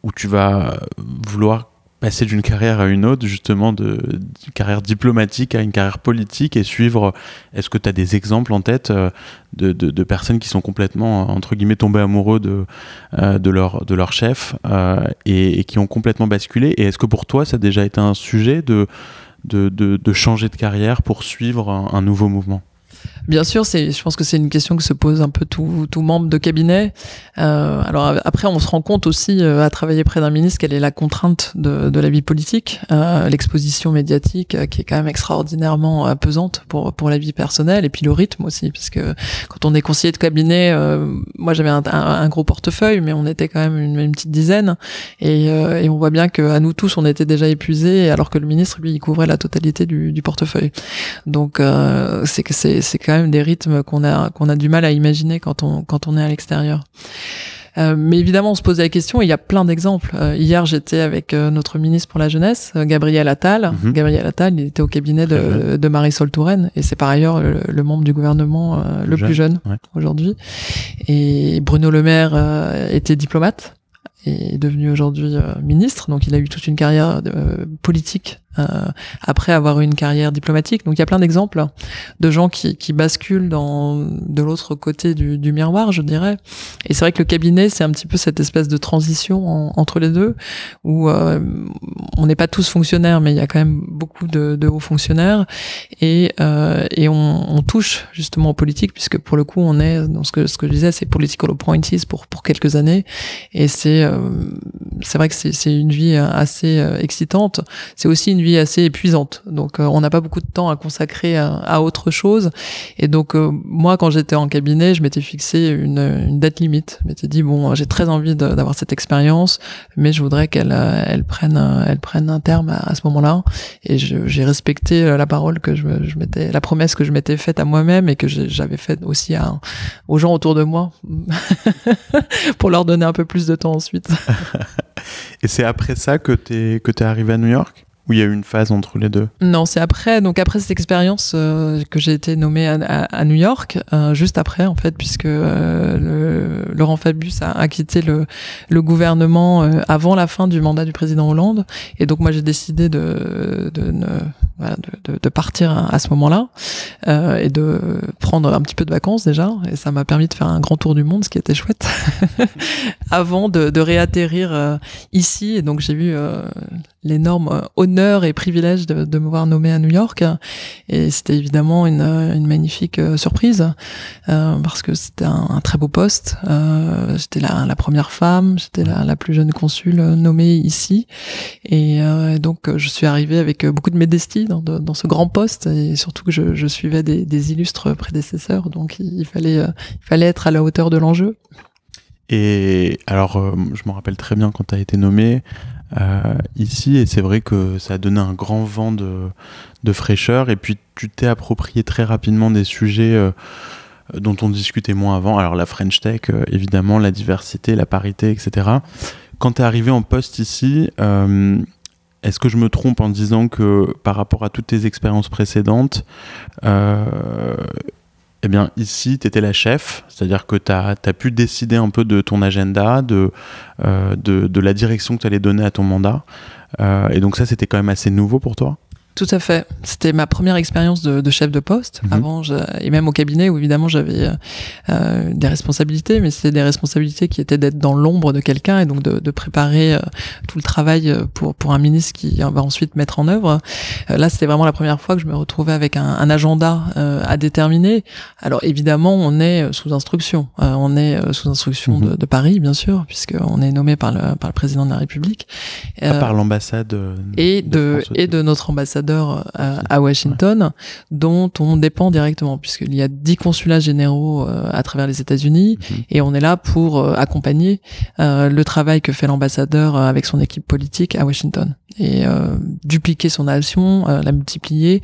où tu vas vouloir passer d'une carrière à une autre, justement, de, carrière diplomatique à une carrière politique et suivre. Est-ce que tu as des exemples en tête euh, de, personnes qui sont complètement, entre guillemets, tombées amoureux de, euh, leur, chef euh, et, qui ont complètement basculé? Et est-ce que pour toi, ça a déjà été un sujet de, de changer de carrière pour suivre un nouveau mouvement? Bien sûr, c'est, je pense que c'est une question que se pose un peu tout, tout membre de cabinet. Euh, alors après, on se rend compte aussi euh, à travailler près d'un ministre quelle est la contrainte de, de la vie politique, euh, l'exposition médiatique euh, qui est quand même extraordinairement euh, pesante pour pour la vie personnelle et puis le rythme aussi, parce que quand on est conseiller de cabinet, moi j'avais un, un, gros portefeuille, mais on était quand même une, une petite dizaine et, et, on voit bien que à nous tous on était déjà épuisés, alors que le ministre lui il couvrait la totalité du, du portefeuille. Donc c'est que c'est c'est même des rythmes qu'on a qu'on a du mal à imaginer quand on quand on est à l'extérieur. Euh, mais évidemment, on se posait la question. il y a plein d'exemples. Euh, hier, j'étais avec euh, notre ministre pour la jeunesse, Gabriel Attal. Mhm. Gabriel Attal, il était au cabinet de, de Marisol Touraine, et c'est par ailleurs le, membre du gouvernement le plus jeune aujourd'hui. Et Bruno Le Maire était diplomate et est devenu aujourd'hui ministre. Donc, il a eu toute une carrière politique après avoir eu une carrière diplomatique. Donc il y a plein d'exemples de gens qui, qui basculent dans de l'autre côté du, du, miroir, je dirais. Et c'est vrai que le cabinet, c'est un petit peu cette espèce de transition entre les deux, où euh, on n'est pas tous fonctionnaires, mais il y a quand même beaucoup de, de hauts fonctionnaires, et, euh, et on, on, touche justement aux politiques, puisque pour le coup, on est ce que ce que je disais, c'est political appointees pour pour quelques années, et c'est euh, c'est vrai que c'est une vie assez excitante. C'est aussi une vie assez épuisante. Donc euh, on n'a pas beaucoup de temps à consacrer à, autre chose. Et donc euh, moi, quand j'étais en cabinet, je m'étais fixé une, une, date limite. Je m'étais dit bon, j'ai très envie d'avoir cette expérience, mais je voudrais qu'elle euh, elle prenne un terme à, ce moment-là. Et j'ai respecté la parole que je, m'étais, la promesse que je m'étais faite à moi-même et que j'avais faite aussi aux gens autour de moi pour leur donner un peu plus de temps ensuite. et c'est après ça que t'es que t'es arrivé à New York? Il y a eu une phase entre les deux Non, c'est après. Donc après cette expérience euh, que j'ai été nommé à, New York, euh, juste après en fait, puisque euh, Laurent Fabius a, quitté le, gouvernement avant la fin du mandat du président Hollande, et donc moi j'ai décidé de de, de, partir à, ce moment-là et de prendre un petit peu de vacances déjà, et ça m'a permis de faire un grand tour du monde, ce qui était chouette, avant de, réatterrir ici. Et donc j'ai eu l'énorme honneur et privilège de, me voir nommé à New York. Et c'était évidemment une, magnifique euh, surprise euh, parce que c'était un, très beau poste. Euh, j'étais la, première femme, j'étais la, plus jeune consul nommée ici. Et euh, donc je suis arrivée avec beaucoup de modestie dans, ce grand poste et surtout que je, suivais des, illustres prédécesseurs. Donc il fallait, il fallait être à la hauteur de l'enjeu. Et alors, je me rappelle très bien quand tu as été nommé, euh, ici et c'est vrai que ça a donné un grand vent de, fraîcheur et puis tu t'es approprié très rapidement des sujets euh, dont on discutait moins avant alors la French Tech euh, évidemment la diversité la parité etc quand tu es arrivé en poste ici est-ce que je me trompe en disant que par rapport à toutes tes expériences précédentes eh bien, ici, tu étais la chef, c'est-à-dire que tu as, pu décider un peu de ton agenda, de, euh, la direction que tu allais donner à ton mandat. Euh, et donc ça, c'était quand même assez nouveau pour toi? Tout à fait. C'était ma première expérience de, de, chef de poste. Mhm. Avant, je, et même au cabinet où évidemment j'avais euh, euh des responsabilités, mais c'était des responsabilités qui étaient d'être dans l'ombre de quelqu'un et donc de, de préparer euh, tout le travail euh, pour pour un ministre qui va ensuite mettre en œuvre. là, c'était vraiment la première fois que je me retrouvais avec un, un agenda à déterminer. Alors évidemment, on est sous instruction. on est sous instruction mhm. de, de, Paris, bien sûr, puisque on est nommé par le par le président de la République. par l'ambassade et de, et de notre ambassade euh, à, Washington, dont on dépend directement, puisqu'il y a dix consulats généraux euh, à travers les États-Unis, mhm. et on est là pour euh, accompagner le travail que fait l'ambassadeur avec son équipe politique à Washington et dupliquer son action, la multiplier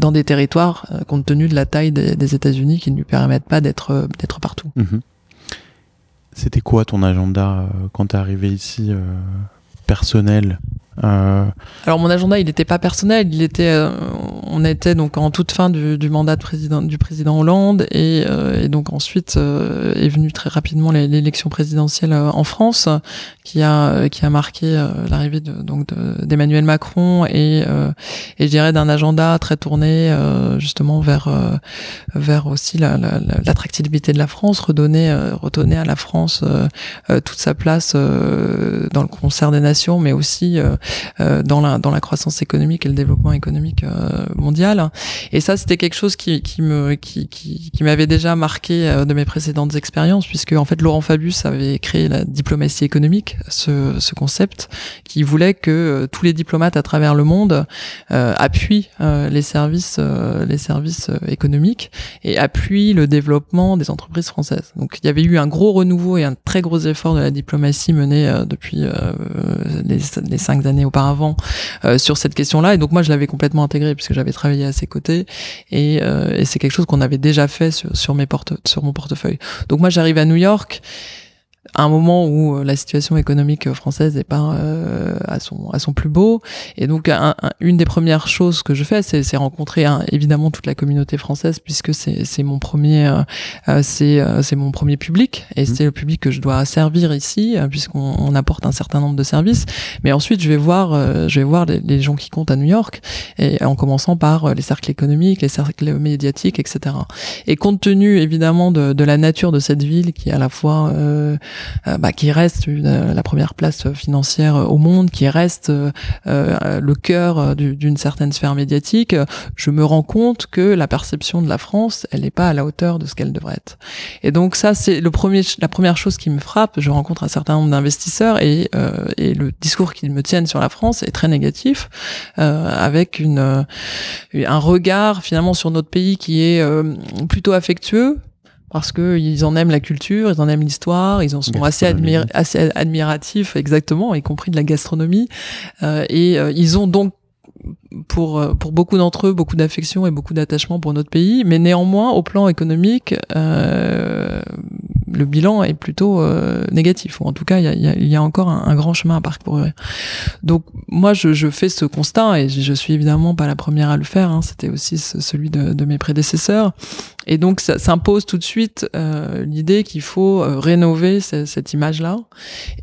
dans des territoires compte tenu de la taille des, États-Unis qui ne lui permettent pas d'être d'être partout. Mhm. C'était quoi ton agenda quand tu es arrivé ici personnel? Alors mon agenda, il n'était pas personnel, il était, on était donc en toute fin du, mandat du président Hollande et, et donc ensuite est venue très rapidement l'élection présidentielle en France, qui a qui a marqué l'arrivée donc d'Emmanuel Macron et et je dirais d'un agenda très tourné justement vers vers aussi l'attractivité la, de la France, redonner redonner à la France toute sa place dans le concert des nations, mais aussi dans la dans la croissance économique et le développement économique mondial. Et ça, c'était quelque chose qui, qui me qui, qui, qui m'avait déjà marqué de mes précédentes expériences, puisque en fait Laurent Fabius avait créé la diplomatie économique, ce, ce concept qui voulait que tous les diplomates à travers le monde appuient les services les services économiques et appuient le développement des entreprises françaises. Donc il y avait eu un gros renouveau et un très gros effort de la diplomatie mené euh, depuis euh, les, les, cinq années auparavant euh, sur cette question-là. Et donc moi je l'avais complètement intégré puisque j'avais travaillé à ses côtés et, et c'est quelque chose qu'on avait déjà fait sur, sur mes porte sur mon portefeuille. Donc moi j'arrive à New York à un moment où euh, la situation économique française n'est pas euh, à son à son plus beau. Et donc une des premières choses que je fais c'est rencontrer évidemment toute la communauté française puisque c'est c'est mon premier euh, c'est c'est mon premier public. Et mmh. c'est le public que je dois servir ici puisqu'on on apporte un certain nombre de services. Mais ensuite je vais voir je vais voir les, les, gens qui comptent à New York et en commençant par les cercles économiques les cercles médiatiques etc et compte tenu évidemment de, de la nature de cette ville qui est à la fois euh, bah, qui reste euh, la première place financière au monde, qui reste euh, le cœur d'une certaine sphère médiatique, je me rends compte que la perception de la France, elle n'est pas à la hauteur de ce qu'elle devrait être. Et donc ça, c'est le premier, la première chose qui me frappe. Je rencontre un certain nombre d'investisseurs et, et le discours qu'ils me tiennent sur la France est très négatif, avec une, un regard finalement sur notre pays qui est plutôt affectueux, parce que ils en aiment la culture, ils en aiment l'histoire, ils en sont assez, assez admiratifs, exactement, y compris de la gastronomie, euh, et euh, ils ont donc pour euh, pour beaucoup d'entre eux beaucoup d'affection et beaucoup d'attachement pour notre pays, mais néanmoins au plan économique, euh, le bilan est plutôt euh, négatif, ou en tout cas, il y a, y a, encore un, grand chemin à parcourir. Donc moi, je, je, fais ce constat, et je suis évidemment pas la première à le faire, hein, c'était aussi celui de, de, mes prédécesseurs, et donc ça s'impose tout de suite euh, l'idée qu'il faut euh, rénover cette image-là,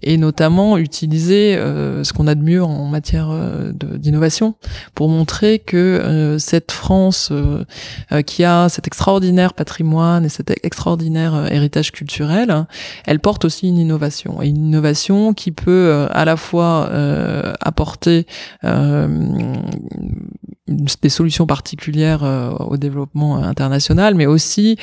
et notamment utiliser euh, ce qu'on a de mieux en matière d'innovation pour montrer que cette France qui a cet extraordinaire patrimoine et cet extraordinaire héritage culturel, elle porte aussi une innovation. Et une innovation qui peut euh, à la fois euh, apporter euh, des solutions particulières au développement international, mais aussi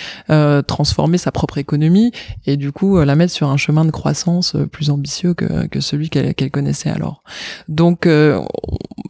transformer sa propre économie et du coup la mettre sur un chemin de croissance plus ambitieux que, que celui qu'elle connaissait alors. Donc,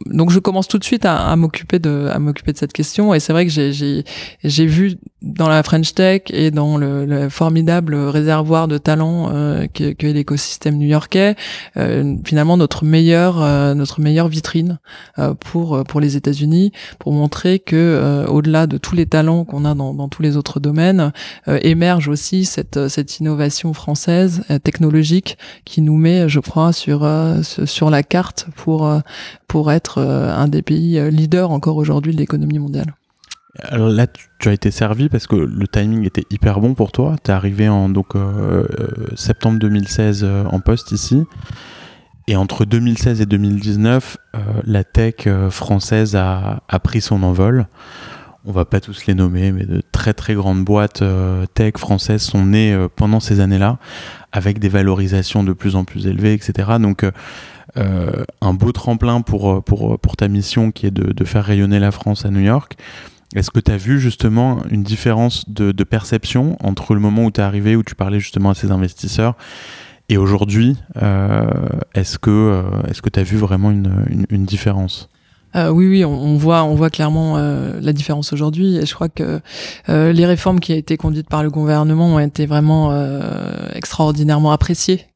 donc je commence tout de suite à, à m'occuper de à m'occuper de cette question et c'est vrai que j'ai j'ai vu dans la French Tech et dans le, le formidable réservoir de talents euh, qu'est l'écosystème new-yorkais, euh, finalement notre meilleure euh, notre meilleure vitrine euh, pour pour les États-Unis, pour montrer que au-delà de tous les talents qu'on a dans, dans, tous les autres domaines, émerge aussi cette cette innovation française technologique qui nous met, je crois, sur sur la carte pour pour être un des pays leaders encore aujourd'hui de l'économie mondiale. Alors là, tu as été servi parce que le timing était hyper bon pour toi. Tu es arrivé en donc, euh, euh, septembre 2016 euh, en poste ici. Et entre 2016 et 2019, la tech française a, a, pris son envol. On va pas tous les nommer, mais de très très grandes boîtes tech françaises sont nées pendant ces années-là, avec des valorisations de plus en plus élevées, etc. Donc un beau tremplin pour, pour, pour ta mission qui est de, de faire rayonner la France à New York. Est-ce que tu as vu justement une différence de, perception entre le moment où tu es arrivé, où tu parlais justement à ces investisseurs, et aujourd'hui euh, Est-ce que euh, tu as vu vraiment une, différence? Euh, oui, oui, on, voit, on voit clairement la différence aujourd'hui. Et je crois que les réformes qui ont été conduites par le gouvernement ont été vraiment extraordinairement appréciées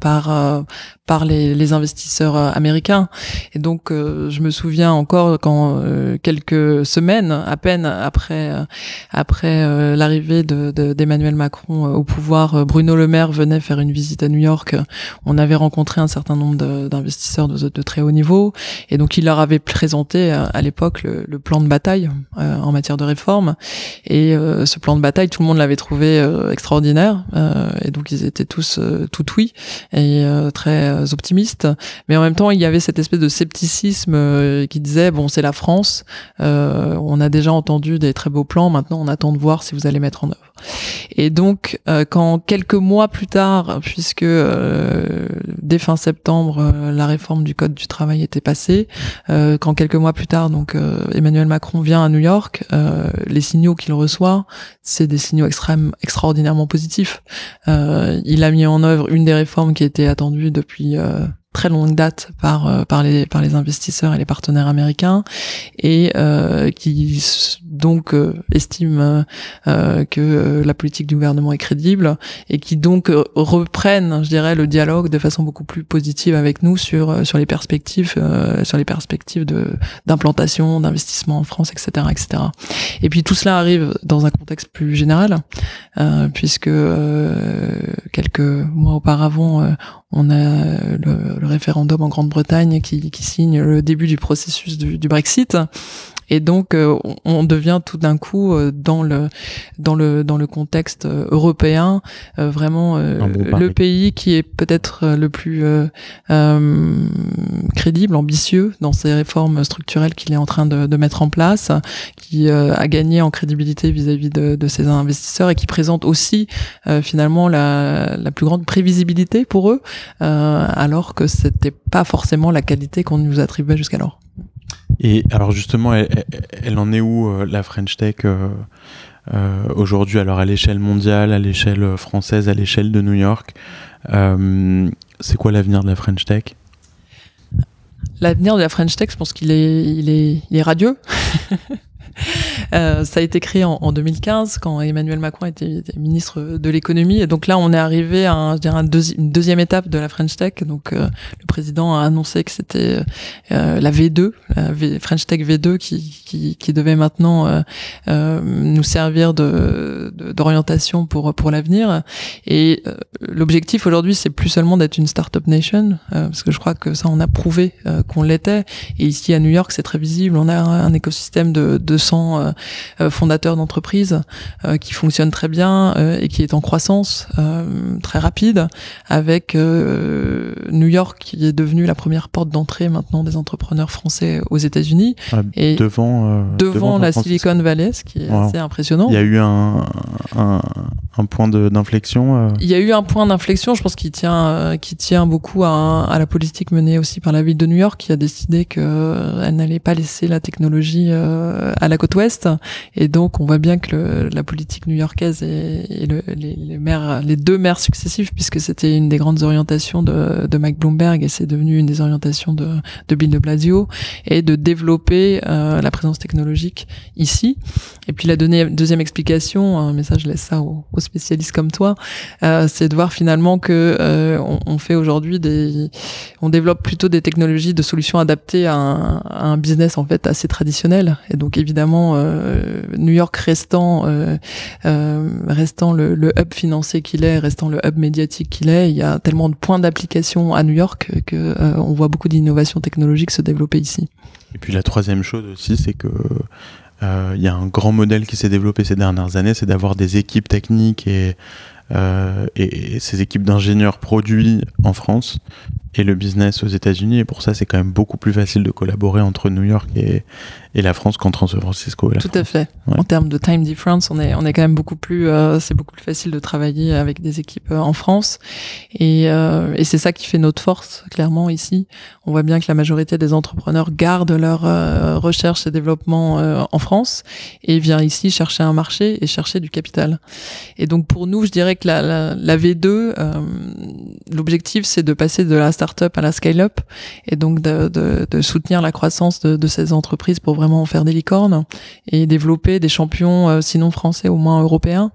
par par les, les, investisseurs américains. Et donc, je me souviens encore quand quelques semaines à peine après après l'arrivée de d'Emmanuel Macron au pouvoir, Bruno Le Maire venait faire une visite à New York. On avait rencontré un certain nombre d'investisseurs de, de, très haut niveau, et donc il leur avait présenté à l'époque le, le, plan de bataille en matière de réforme. Et euh, ce plan de bataille, tout le monde l'avait trouvé euh, extraordinaire. Euh, et donc ils étaient tous tout oui et très optimistes. Mais en même temps, il y avait cette espèce de scepticisme qui disait bon, c'est la France. on a déjà entendu des très beaux plans. Maintenant, on attend de voir si vous allez mettre en œuvre. Et donc, quand quelques mois plus tard, puisque dès fin septembre, la réforme du code du travail était passée, quand quelques mois plus tard, donc Emmanuel Macron vient à New York, les signaux qu'il reçoit, c'est des signaux extrêmes, extraordinairement positifs. Euh, il a mis en œuvre une des réformes qui était attendue depuis euh, très longue date par euh, par les par les investisseurs et les partenaires américains et euh, qui donc euh, estiment euh, que la politique du gouvernement est crédible et qui donc reprennent je dirais le dialogue de façon beaucoup plus positive avec nous sur sur les perspectives sur les perspectives de d'implantation d'investissement en France etc etc et puis tout cela arrive dans un contexte plus général puisque quelques mois auparavant on a le, référendum en Grande-Bretagne qui, qui, signe le début du processus du, du Brexit. Et donc, euh, on devient tout d'un coup euh, dans le dans le dans le contexte euh, européen vraiment le pays qui est peut-être le plus crédible, ambitieux dans ses réformes structurelles qu'il est en train de, de, mettre en place, qui a gagné en crédibilité vis-à-vis de, de, ses investisseurs et qui présente aussi finalement la, la plus grande prévisibilité pour eux, alors que c'était pas forcément la qualité qu'on nous attribuait jusqu'alors. Et alors justement, elle, en est où euh, la French Tech euh, euh, aujourd'hui? Alors à l'échelle mondiale, à l'échelle française, à l'échelle de New York, c'est quoi l'avenir de la French Tech? L'avenir de la French Tech, je pense qu'il est, il est, il est radieux. Euh, ça a été créé en, 2015 quand Emmanuel Macron était, ministre de l'économie. Et donc là, on est arrivé à un, une deuxième étape de la French Tech. Donc euh, le président a annoncé que c'était euh, la V2, la French Tech V2, qui, devait maintenant nous servir de d'orientation pour pour l'avenir. Et l'objectif aujourd'hui, c'est plus seulement d'être une startup nation, parce que je crois que ça, on a prouvé qu'on l'était. Et ici à New York, c'est très visible. On a un, écosystème de, de euh, euh, fondateur d'entreprise euh, qui fonctionne très bien et qui est en croissance très rapide, avec New York qui est devenu la première porte d'entrée maintenant des entrepreneurs français aux États-Unis ah, et devant devant, la Silicon Valley, ce qui est assez impressionnant. Il y a eu un, un, un point d'inflexion. Il y a eu un point d'inflexion, je pense, qui tient qui tient beaucoup à, à, la politique menée aussi par la ville de New York, qui a décidé qu'elle n'allait pas laisser la technologie à la côte ouest. Et donc, on voit bien que la politique new-yorkaise et, le, les, les, les deux maires successifs, puisque c'était une des grandes orientations de, de Mike Bloomberg et c'est devenu une des orientations de, Bill de Blasio, est de développer euh, la présence technologique ici. Et puis la deuxième explication, mais ça je laisse ça aux, spécialistes comme toi, euh, c'est de voir finalement que euh, on, fait aujourd'hui des, on développe plutôt des technologies de solutions adaptées à un, à un business en fait assez traditionnel. Et donc évidemment euh, New York restant euh, euh, restant le, hub financier qu'il est, restant le hub médiatique qu'il est, il y a tellement de points d'application à New York que on voit beaucoup d'innovations technologiques se développer ici. Et puis la troisième chose aussi, c'est que il y a un grand modèle qui s'est développé ces dernières années, c'est d'avoir des équipes techniques et, et ces équipes d'ingénieurs produits en France et le business aux États-Unis. Et pour ça, c'est quand même beaucoup plus facile de collaborer entre New York et, et la France qu'entre San Francisco. Tout à fait. En termes de time difference, on est, on est quand même beaucoup plus, euh, c'est beaucoup plus facile de travailler avec des équipes euh, en France. Et, euh, et c'est ça qui fait notre force, clairement, ici. On voit bien que la majorité des entrepreneurs gardent leur recherche et développement en France et vient ici chercher un marché et chercher du capital. Et donc, pour nous, je dirais que la, la, la V2, l'objectif, c'est de passer de la start-up à la scale-up et donc de, de, de, soutenir la croissance de, de ces entreprises pour vraiment faire des licornes et développer des champions, euh, sinon français, au moins européens.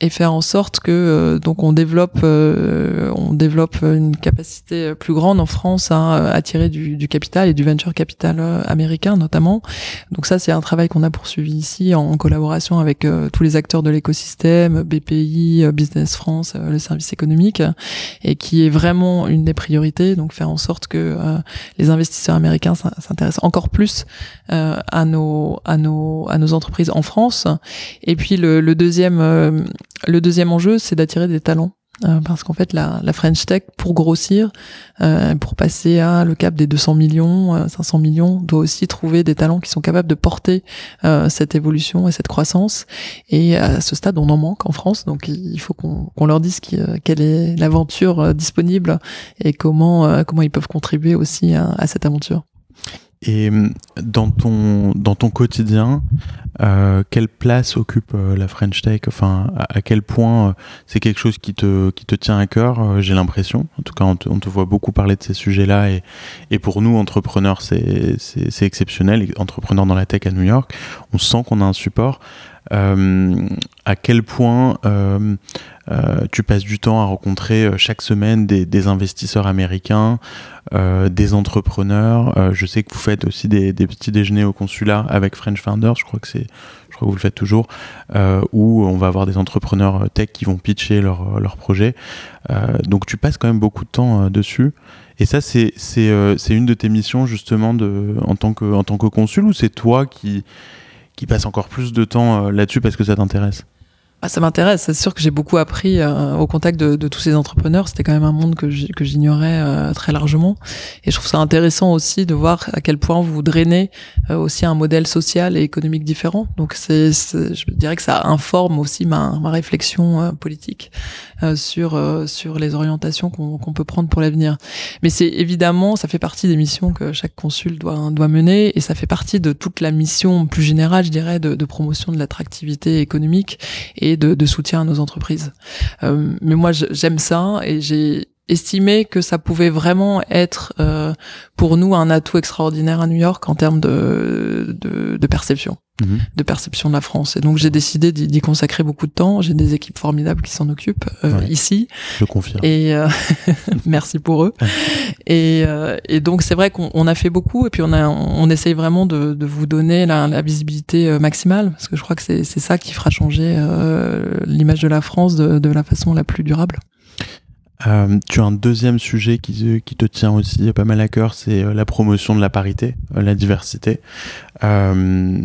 Euh, et faire en sorte que euh, donc on développe euh, on développe une capacité plus grande en France à attirer du, du capital et du venture capital euh, américain notamment. Donc ça c'est un travail qu'on a poursuivi ici en collaboration avec tous les acteurs de l'écosystème, BPI, Business France, le service économique et qui est vraiment une des priorités donc faire en sorte que les investisseurs américains s'intéressent encore plus à nos à nos à nos entreprises en France. Et puis le, le deuxième le deuxième enjeu, c'est d'attirer des talents. Euh, parce qu'en fait, la, la, French Tech, pour grossir, euh, pour passer à le cap des 200 millions, 500 euh, millions, doit aussi trouver des talents qui sont capables de porter cette évolution et cette croissance. Et à ce stade, on en manque en France, donc il faut qu'on leur dise qui, quelle est l'aventure disponible et comment comment ils peuvent contribuer aussi à cette aventure. Et euh, dans ton dans ton quotidien, euh, quelle place occupe euh, la French Tech? Enfin, à, quel point euh, c'est quelque chose qui te qui te tient à cœur J'ai l'impression? En tout cas, on te, on te, voit beaucoup parler de ces sujets-là, et et pour nous entrepreneurs, c'est exceptionnel. Entrepreneurs dans la tech à New York, on sent qu'on a un support. Euh, à quel point euh, euh, tu passes du temps à rencontrer chaque semaine des, investisseurs américains, des entrepreneurs. je sais que vous faites aussi des, petits déjeuners au consulat avec French Founders. Je crois que c'est, que vous le faites toujours, où on va avoir des entrepreneurs tech qui vont pitcher leurs leur projets. donc tu passes quand même beaucoup de temps dessus. Et ça, c'est une de tes missions justement en tant que en tant que consul ou c'est toi qui qui passe encore plus de temps euh, là-dessus parce que ça t'intéresse ah, ça m'intéresse. C'est sûr que j'ai beaucoup appris euh, au contact de, tous ces entrepreneurs. C'était quand même un monde que j'ignorais euh, très largement. Et je trouve ça intéressant aussi de voir à quel point vous drainez aussi un modèle social et économique différent. Donc, c'est, je dirais que ça informe aussi ma réflexion politique sur sur les orientations qu'on peut prendre pour l'avenir. Mais c'est évidemment, ça fait partie des missions que chaque consul doit doit mener, et ça fait partie de toute la mission plus générale, je dirais, de, de promotion de l'attractivité économique et de, soutien à nos entreprises. Euh, mais moi, j'aime ça et j'ai estimé que ça pouvait vraiment être euh, pour nous un atout extraordinaire à New York en termes de, de, perception, mhm. de perception de la France. Et donc j'ai décidé d'y consacrer beaucoup de temps. J'ai des équipes formidables qui s'en occupent euh, ici. Je confirme. Et merci pour eux. et, et donc c'est vrai qu'on a fait beaucoup et puis on a on essaye vraiment de, de vous donner la, la, visibilité maximale parce que je crois que c'est ça qui fera changer l'image de la France de, de la façon la plus durable. Euh, tu as un deuxième sujet qui, te tient aussi pas mal à cœur, c'est euh, la promotion de la parité, euh, la diversité. Euh,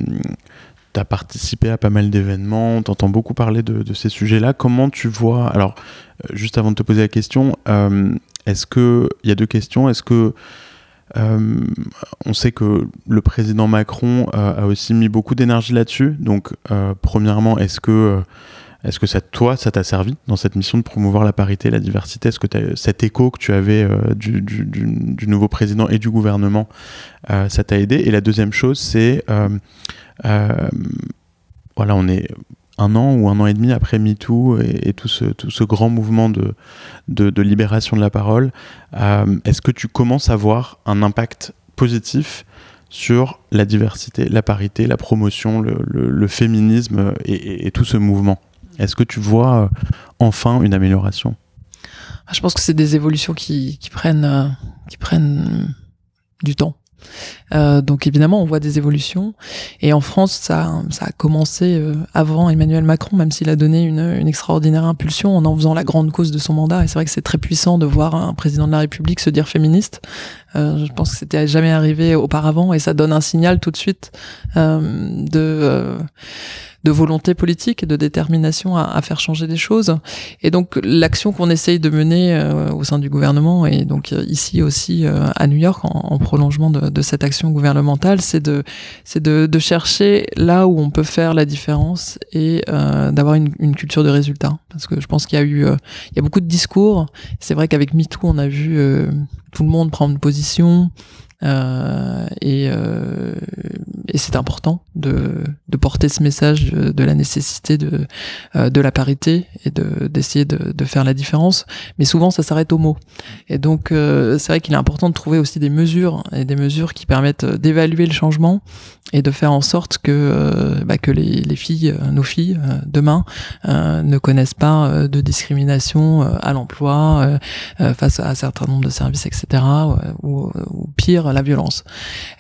tu as participé à pas mal d'événements, t'entends beaucoup parler de ces sujets-là. Comment tu vois Alors, juste avant de te poser la question, est-ce que il y a deux questions Est-ce que on sait que le président Macron a aussi mis beaucoup d'énergie là-dessus. Donc, premièrement, est-ce que est-ce que ça, toi, ça t'a servi dans cette mission de promouvoir la parité, la diversité? Est-ce que cet écho que tu avais euh, du, nouveau président et du gouvernement, euh, ça t'a aidé? Et la deuxième chose, c'est, euh, voilà, on est un an ou un an et demi après MeToo et, tout, ce, grand mouvement de, libération de la parole. Est-ce que tu commences à voir un impact positif sur la diversité, la parité, la promotion, le, féminisme et tout ce mouvement? Est-ce que tu vois euh, enfin une amélioration? Ah, Je pense que c'est des évolutions qui, prennent, euh, qui prennent du temps. Euh, donc évidemment, on voit des évolutions. Et en France, ça, a commencé avant Emmanuel Macron, même s'il a donné une, une, extraordinaire impulsion en en faisant la grande cause de son mandat. Et c'est vrai que c'est très puissant de voir un président de la République se dire féministe. je pense que c'était jamais arrivé auparavant et ça donne un signal tout de suite de de volonté politique et de détermination à, à faire changer les choses. Et donc l'action qu'on essaye de mener euh, au sein du gouvernement et donc euh, ici aussi euh, à New York en, en prolongement de, de, cette action gouvernementale, c'est de c'est de, de, chercher là où on peut faire la différence et d'avoir une, une, culture de résultat. Parce que je pense qu'il y a eu il y a beaucoup de discours. C'est vrai qu'avec MeToo on a vu tout le monde prendre position. Et, et c'est important de, de porter ce message de, la nécessité de, de la parité et de d'essayer de, de faire la différence. Mais souvent, ça s'arrête au mot. Et donc, c'est vrai qu'il est important de trouver aussi des mesures et des mesures qui permettent d'évaluer le changement et de faire en sorte que bah, que les, les filles, nos filles, demain, ne connaissent pas de discrimination à l'emploi face à un certain nombre de services, etc. Ou, ou pire, la violence.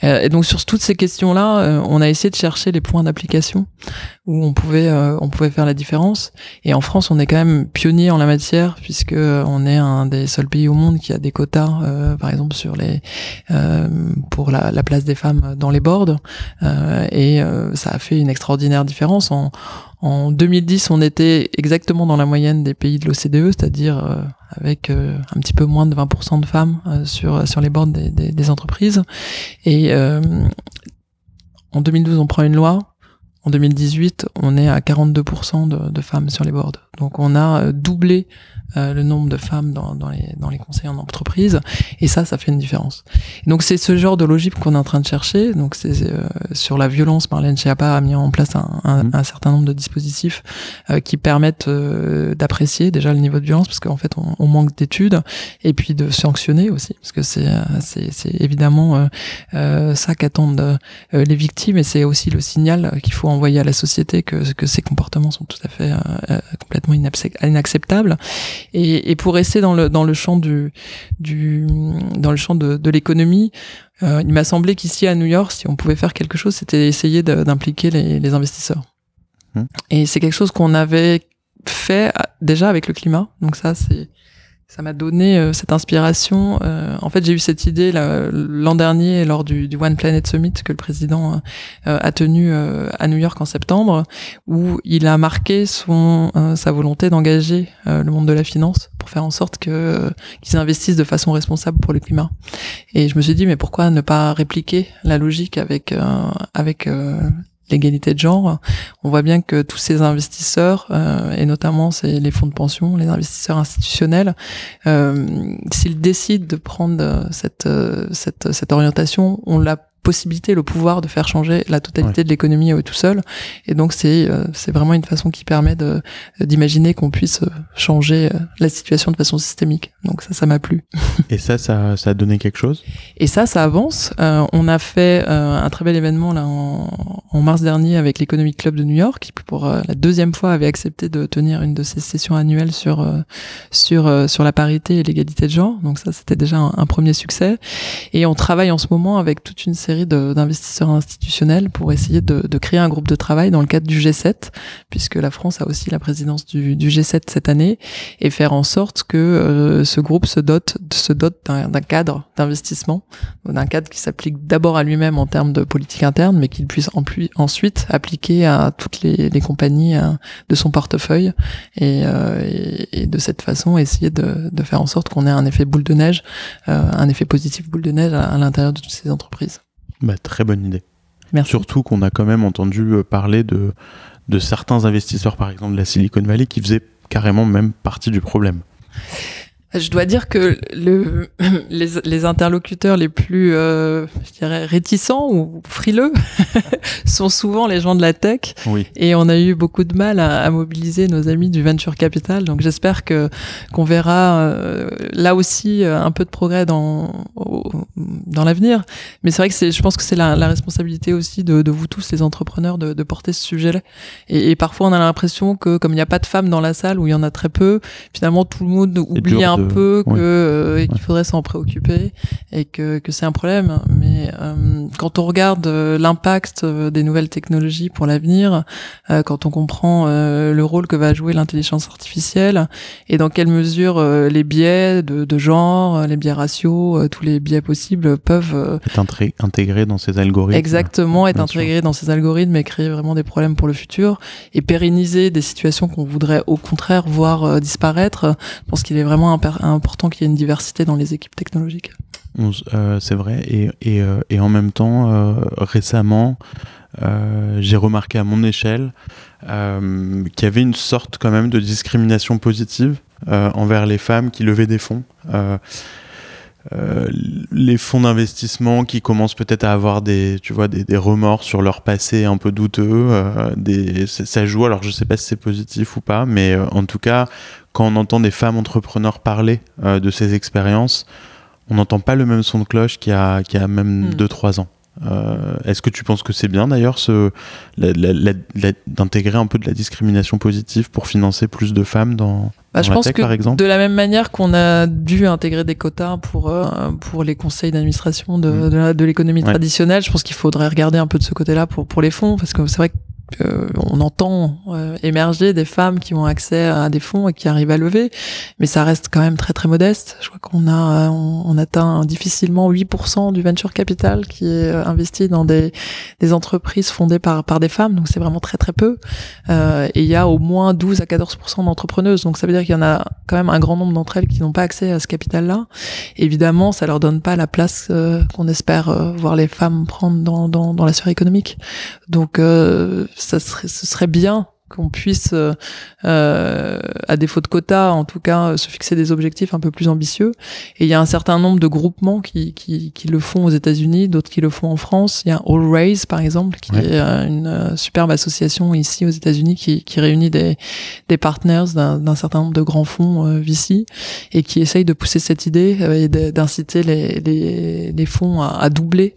et donc sur toutes ces questions-là, on a essayé de chercher les points d'application où on pouvait on pouvait faire la différence. Et en France, on est quand même pionnier en la matière puisque on est un des seuls pays au monde qui a des quotas, par exemple sur les pour la, la, place des femmes dans les boards. et ça a fait une extraordinaire différence en en 2010, on était exactement dans la moyenne des pays de l'OCDE, c'est-à-dire euh, avec euh, un petit peu moins de 20% de femmes euh, sur sur les bords des, des, des entreprises. Et en 2012, on prend une loi. En 2018, on est à 42% de, de, femmes sur les boards. Donc on a doublé euh, le nombre de femmes dans, dans, les, dans les conseils en entreprise. Et ça, ça fait une différence. Et donc c'est ce genre de logique qu'on est en train de chercher. Donc c'est euh, sur la violence, Marlène Schiappa a mis en place un, un, mmh. un certain nombre de dispositifs euh, qui permettent d'apprécier déjà le niveau de violence, parce qu'en fait on, on manque d'études, et puis de sanctionner aussi, parce que c'est c'est évidemment ça qu'attendent les victimes, et c'est aussi le signal qu'il faut envoyer à la société que, que ces comportements sont tout à fait complètement inacceptables. Et, et, pour rester dans le dans le champ du du dans le champ de, de l'économie, euh, il m'a semblé qu'ici à New York, si on pouvait faire quelque chose, c'était essayer d'impliquer les, les, investisseurs. Mmh. Et c'est quelque chose qu'on avait fait déjà avec le climat. Donc ça, c'est ça m'a donné euh, cette inspiration. Euh, en fait, j'ai eu cette idée l'an dernier lors du, du, One Planet Summit que le président euh, a tenu à New York en septembre, où il a marqué son sa volonté d'engager le monde de la finance pour faire en sorte que qu'ils investissent de façon responsable pour le climat. Et je me suis dit, mais pourquoi ne pas répliquer la logique avec avec l'égalité de genre, on voit bien que tous ces investisseurs, euh, et notamment c'est les fonds de pension, les investisseurs institutionnels, euh, s'ils décident de prendre cette, cette, cette orientation, on l'a possibilité, le pouvoir de faire changer la totalité de l'économie tout seul. Et donc c'est euh, c'est vraiment une façon qui permet de d'imaginer qu'on puisse euh, changer euh, la situation de façon systémique. Donc ça, ça m'a plu. Et ça, ça, ça a donné quelque chose? Et ça, ça avance. Euh, on a fait un très bel événement là en, en mars dernier avec l'Economic Club de New York, qui pour la deuxième fois avait accepté de tenir une de ces sessions annuelles sur sur sur la parité et l'égalité de genre. Donc ça, c'était déjà un, un premier succès. Et on travaille en ce moment avec toute une série d'investisseurs institutionnels pour essayer de, de, créer un groupe de travail dans le cadre du G7, puisque la France a aussi la présidence du, du G7 cette année, et faire en sorte que euh, ce groupe se dote, se dote d'un cadre d'investissement, d'un cadre qui s'applique d'abord à lui-même en termes de politique interne, mais qu'il puisse ensuite appliquer à toutes les, les compagnies euh, de son portefeuille, et, euh, et, de cette façon essayer de, de faire en sorte qu'on ait un effet boule de neige, un effet positif boule de neige à, à l'intérieur de toutes ces entreprises. Bah, très bonne idée. Merci. Surtout qu'on a quand même entendu euh, parler de, de certains investisseurs, par exemple de la Silicon Valley, qui faisaient carrément même partie du problème. Je dois dire que le, les, les interlocuteurs les plus, euh, je dirais, réticents ou frileux sont souvent les gens de la tech. Oui. Et on a eu beaucoup de mal à, à mobiliser nos amis du venture capital. Donc j'espère que qu'on verra euh, là aussi euh, un peu de progrès dans dans l'avenir. Mais c'est vrai que c'est, je pense que c'est la, la, responsabilité aussi de, de, vous tous les entrepreneurs de, de porter ce sujet-là. Et, et, parfois on a l'impression que comme il n'y a pas de femmes dans la salle ou il y en a très peu, finalement tout le monde oublie un peu que euh, et qu'il faudrait s'en préoccuper et que, que c'est un problème. Mais euh, quand on regarde euh, l'impact euh, des nouvelles technologies pour l'avenir, euh, quand on comprend euh, le rôle que va jouer l'intelligence artificielle et dans quelle mesure les biais de, de, genre, les biais raciaux, tous les biais possibles peuvent être intégrés dans ces algorithmes. Exactement, être intégrés dans ces algorithmes et créer vraiment des problèmes pour le futur et pérenniser des situations qu'on voudrait au contraire voir disparaître. Je pense qu'il est vraiment important qu'il y ait une diversité dans les équipes technologiques. Euh, c'est vrai. Et, et, euh, en même temps, euh, récemment, j'ai remarqué à mon échelle qu'il y avait une sorte quand même de discrimination positive envers les femmes qui levaient des fonds. Euh, les fonds d'investissement qui commencent peut-être à avoir des, tu vois, des, remords sur leur passé un peu douteux. Euh, des, ça joue. Alors je sais pas si c'est positif ou pas, mais euh, en tout cas, quand on entend des femmes entrepreneurs parler de ces expériences, on n'entend pas le même son de cloche qu'il y a, qui a même 2-3 hmm. ans. Euh, Est-ce que tu penses que c'est bien d'ailleurs d'intégrer un peu de la discrimination positive pour financer plus de femmes dans, bah, je pense que par exemple? de la même manière qu'on a dû intégrer des quotas pour euh, pour les conseils d'administration de, mm. de l'économie traditionnelle, je pense qu'il faudrait regarder un peu de ce côté-là pour pour les fonds parce que c'est vrai que on entend euh, émerger des femmes qui ont accès à des fonds et qui arrivent à lever, mais ça reste quand même très très modeste. Je crois qu'on on, atteint difficilement 8% du venture capital qui est euh, investi dans des, entreprises fondées par des femmes, donc c'est vraiment très très peu. Euh, et il y a au moins 12 à 14% d'entrepreneuses, donc ça veut dire qu'il y en a quand même un grand nombre d'entre elles qui n'ont pas accès à ce capital-là. Évidemment, ça leur donne pas la place qu'on espère voir les femmes prendre dans la sphère économique. Donc ça serait, ce serait bien qu'on puisse, euh, euh, à défaut de quotas, en tout cas, se fixer des objectifs un peu plus ambitieux. Et il y a un certain nombre de groupements qui, qui, qui le font aux États-Unis, d'autres qui le font en France. Il y a All Raise, par exemple, qui est euh, une euh, superbe association ici aux États-Unis qui, qui réunit des, des partners d'un certain nombre de grands fonds euh, VC et qui essaye de pousser cette idée et d'inciter les, les, les, fonds à, à doubler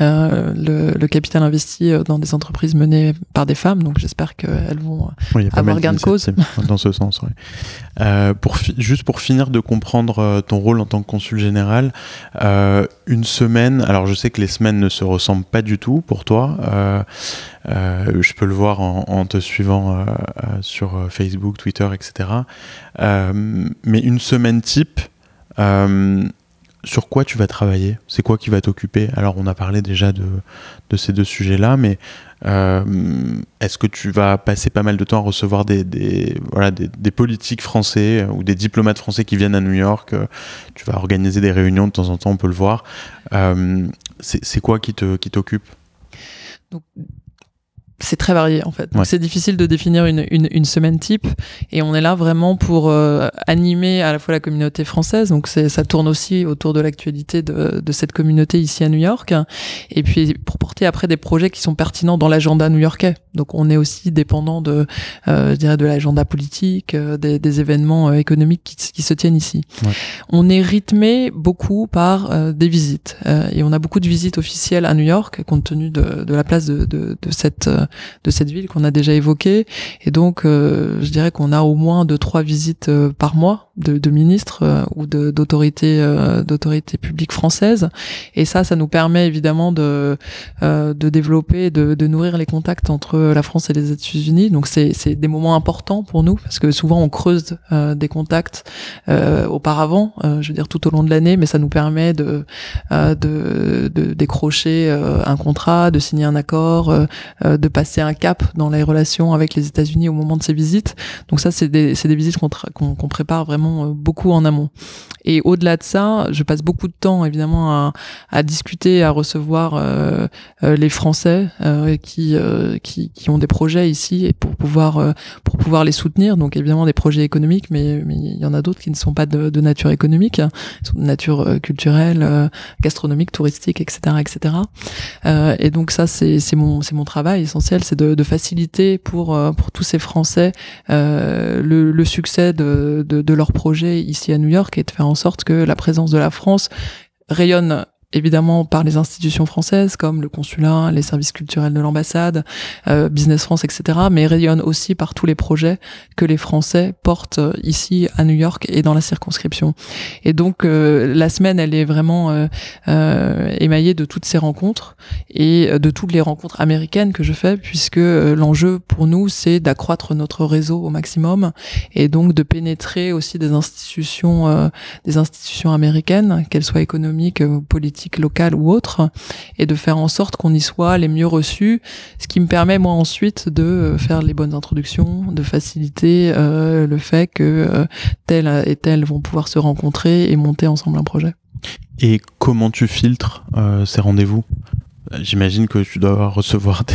euh, le, le, capital investi euh, dans des entreprises menées par des femmes. Donc j'espère qu'elles vont euh, avoir gain de cause. Dans ce sens, oui. Euh, pour juste pour finir de comprendre ton rôle en tant que consul général, euh, une semaine, alors je sais que les semaines ne se ressemblent pas du tout pour toi. je peux le voir en, en te suivant sur Facebook, Twitter, etc. mais une semaine type, sur quoi tu vas travailler? C'est quoi qui va t'occuper? Alors on a parlé déjà de, ces deux sujets-là, mais euh, est-ce que tu vas passer pas mal de temps à recevoir des, politiques français euh, ou des diplomates français qui viennent à New York euh, Tu vas organiser des réunions de temps en temps, on peut le voir. C'est quoi qui t'occupe? C'est très varié en fait. Donc c'est difficile de définir une, une, une, semaine type et on est là vraiment pour euh, animer à la fois la communauté française, donc ça tourne aussi autour de l'actualité de, de, cette communauté ici à New York et puis pour porter après des projets qui sont pertinents dans l'agenda new-yorkais. Donc on est aussi dépendant de, euh, je dirais, de l'agenda politique, euh, des, des, événements euh, économiques qui, qui, se tiennent ici. Ouais. On est rythmé beaucoup par des visites et on a beaucoup de visites officielles à New York compte tenu de, de la place de, de, de cette de cette ville qu'on a déjà évoquée. Et donc, euh, je dirais qu'on a au moins deux trois visites euh, par mois de, de ministres euh, ou d'autorités d'autorités publiques françaises. Et ça, ça nous permet évidemment de de développer, de, de nourrir les contacts entre la France et les États-Unis. Donc, c'est c'est des moments importants pour nous parce que souvent on creuse des contacts auparavant, je veux dire tout au long de l'année, mais ça nous permet de de, de décrocher un contrat, de signer un accord, de passer un cap dans les relations avec les États-Unis au moment de ces visites. Donc ça, c'est des, visites qu'on prépare vraiment euh, beaucoup en amont. Et au-delà de ça, je passe beaucoup de temps évidemment à, à discuter, à recevoir euh, euh les Français euh, qui, euh, qui, qui ont des projets ici et pour pouvoir pour pouvoir les soutenir. Donc évidemment des projets économiques, mais mais il y en a d'autres qui ne sont pas de, de nature économique, hein. ils sont de nature culturelle, gastronomique, touristique, etc., etc. et donc ça c'est mon c'est mon travail c'est de, de, faciliter pour pour tous ces Français le, le succès de, de, de leur projet ici à New York et de faire en sorte que la présence de la France rayonne évidemment par les institutions françaises comme le consulat, les services culturels de l'ambassade, euh, Business France, etc. Mais rayonne aussi par tous les projets que les Français portent euh, ici à New York et dans la circonscription. Et donc euh, la semaine, elle est vraiment euh, émaillée de toutes ces rencontres et de toutes les rencontres américaines que je fais, puisque l'enjeu pour nous, c'est d'accroître notre réseau au maximum et donc de pénétrer aussi des institutions, des institutions américaines, qu'elles soient économiques, politiques locale ou autre, et de faire en sorte qu'on y soit les mieux reçus, ce qui me permet moi ensuite de euh, faire les bonnes introductions, de faciliter euh, le fait que euh, tel et tel vont pouvoir se rencontrer et monter ensemble un projet. Et comment tu filtres ces rendez-vous? J'imagine que tu dois recevoir des,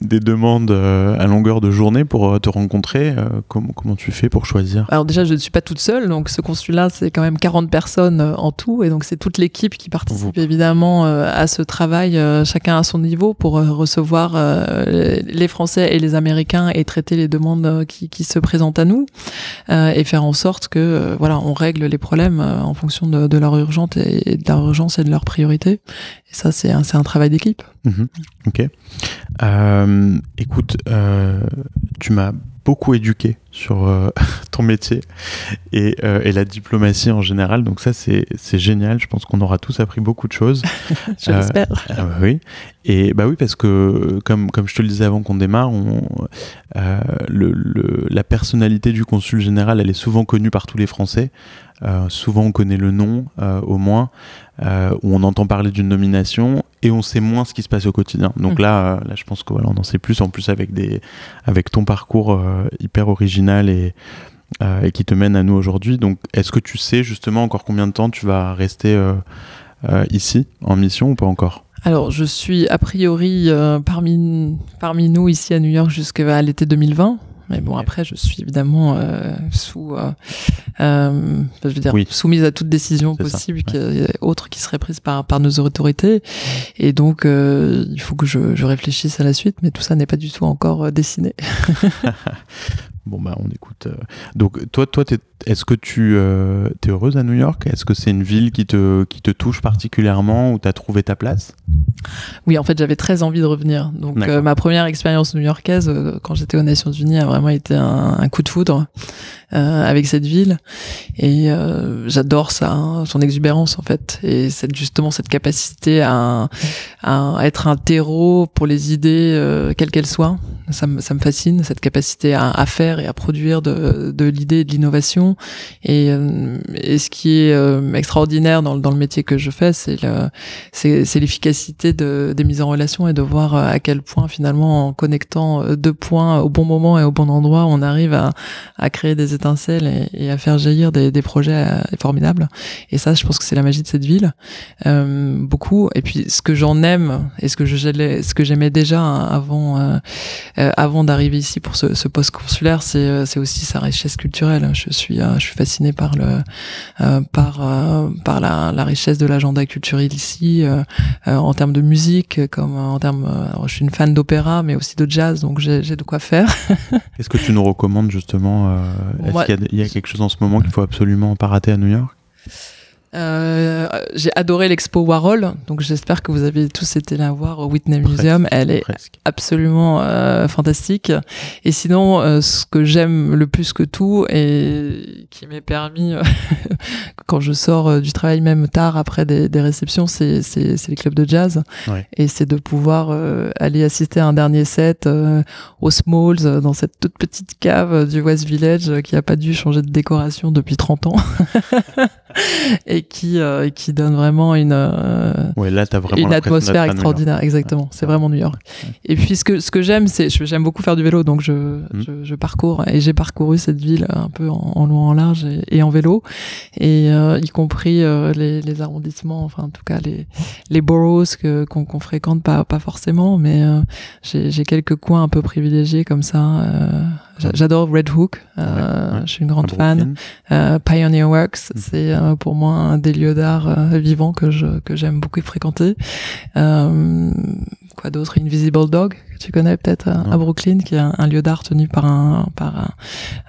des demandes à longueur de journée pour te rencontrer. comment, comment tu fais pour choisir? Alors déjà, je ne suis pas toute seule, donc ce consulat, c'est quand même 40 personnes en tout, et donc c'est toute l'équipe qui participe évidemment à ce travail, chacun à son niveau, pour recevoir les Français et les Américains et traiter les demandes qui, qui se présentent à nous, et faire en sorte que voilà, on règle les problèmes en fonction de, de leur urgence et de leur urgence et de leur priorité. Et ça, c'est un, un, travail d'équipe. Mhm. ok. Euh, écoute, euh, tu m'as beaucoup éduqué sur euh, ton métier et, euh, et, la diplomatie en général. Donc ça, c'est génial. Je pense qu'on aura tous appris beaucoup de choses. J'espère. Euh, ah bah oui. Et bah oui, parce que comme, comme je te le disais avant qu'on démarre, on, le, le, la personnalité du consul général, elle est souvent connue par tous les Français. souvent, on connaît le nom, au moins, où on entend parler d'une nomination et on sait moins ce qui se passe au quotidien. Donc mmh. là, là, je pense qu'on voilà, en sait plus. En plus, avec des, avec ton parcours hyper original et, euh, et qui te mène à nous aujourd'hui. Donc, est-ce que tu sais justement encore combien de temps tu vas rester euh, euh, ici en mission ou pas encore? Alors, je suis a priori parmi, parmi nous ici à New York jusqu'à l'été 2020. Mais bon, après, je suis évidemment sous, je veux dire, soumise à toute décision possible, autre qui serait prise par, par nos autorités. Et donc, il faut que je, je, réfléchisse à la suite, mais tout ça n'est pas du tout encore dessiné. Bon bah on écoute. Euh. Donc toi, toi, est-ce que tu euh, es heureuse à New York? Est-ce que c'est une ville qui te qui te touche particulièrement où tu as trouvé ta place? Oui, en fait, j'avais très envie de revenir. Donc euh, ma première expérience new-yorkaise quand j'étais aux Nations Unies a vraiment été un, coup de foudre avec cette ville et j'adore ça, hein, son exubérance en fait et cette justement cette capacité à, à être un terreau pour les idées quelles qu'elles soient. Ça, ça me fascine cette capacité à, à faire et à produire de, l'idée et de l'innovation. Et, euh, ce qui est euh, extraordinaire dans, le métier que je fais, c'est l'efficacité de, des mises en relation et de voir euh, à quel point finalement en connectant deux points au bon moment et au bon endroit, on arrive à, créer des étincelles et, à faire jaillir des, projets formidables. Et ça, je pense que c'est la magie de cette ville, beaucoup. Et puis ce que j'en aime et ce que je ce que j'aimais déjà avant euh, avant d'arriver ici pour ce, ce poste consulaire, c'est aussi sa richesse culturelle. Je suis euh, je suis fasciné par le euh, par par la, la, richesse de l'agenda culturel ici en termes de musique comme en termes je suis une fan d'opéra mais aussi de jazz donc j'ai de quoi faire. Est-ce que tu nous recommandes justement est-ce qu'il y, y, a quelque chose en ce moment qu'il faut absolument pas rater à New York? Euh, j'ai adoré l'expo Warhol, donc j'espère que vous avez tous été la voir au Whitney Museum. Elle est absolument euh, fantastique. Et sinon, euh, ce que j'aime le plus que tout et qui m'est permis quand je sors du travail même tard après des, des réceptions, c'est les clubs de jazz. Et c'est de pouvoir aller assister à un dernier set au Smalls dans cette toute petite cave du West Village qui a pas dû changer de décoration depuis 30 ans. et qui euh, qui donne vraiment une euh, ouais, là, as vraiment une atmosphère extraordinaire. Exactement. C'est vraiment New York. Et puis ce que ce que j'aime c'est j'aime beaucoup faire du vélo donc je, mm. je, je, parcours et j'ai parcouru cette ville un peu en, en long en large et, en vélo. Et euh, y compris les, les arrondissements enfin en tout cas les les boroughs qu'on qu fréquente pas pas forcément mais j'ai quelques coins un peu privilégiés comme ça J'adore Red Hook, euh, je suis une grande fan. Euh, Pioneer Works, mm. c'est euh, pour moi un des lieux d'art euh, vivants que je que j'aime beaucoup fréquenter. Euh, quoi d'autre? Invisible Dog, que tu connais peut-être à Brooklyn, qui est un, lieu d'art tenu par un par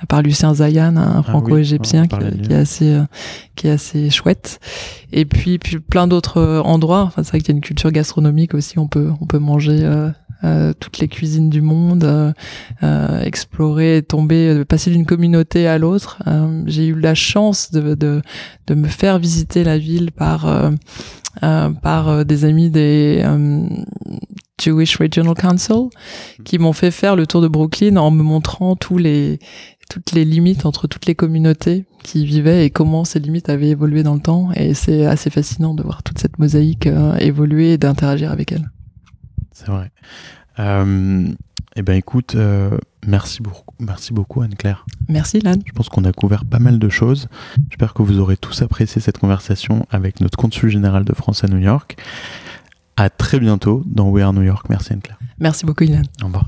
par Lucien Zayan, un ah franco-égyptien qui, qui, est assez qui est assez chouette. Et puis puis plein d'autres endroits. Enfin, c'est vrai qu'il y a une culture gastronomique aussi. On peut on peut manger euh, toutes les cuisines du monde, euh, euh explorer, tomber, euh, passer d'une communauté à l'autre. J'ai eu la chance de, de, de, me faire visiter la ville par par des amis des Jewish Regional Council qui m'ont fait faire le tour de Brooklyn en me montrant tous les toutes les limites entre toutes les communautés qui vivaient et comment ces limites avaient évolué dans le temps. Et c'est assez fascinant de voir toute cette mosaïque évoluer et d'interagir avec elle. C'est vrai. Euh, eh ben écoute, euh, merci beaucoup, merci beaucoup Anne-Claire. Merci Lan. Je pense qu'on a couvert pas mal de choses. J'espère que vous aurez tous apprécié cette conversation avec notre consul général de France à New York. À très bientôt dans We Are New York. Merci Anne-Claire. Merci beaucoup Ilan. Au revoir.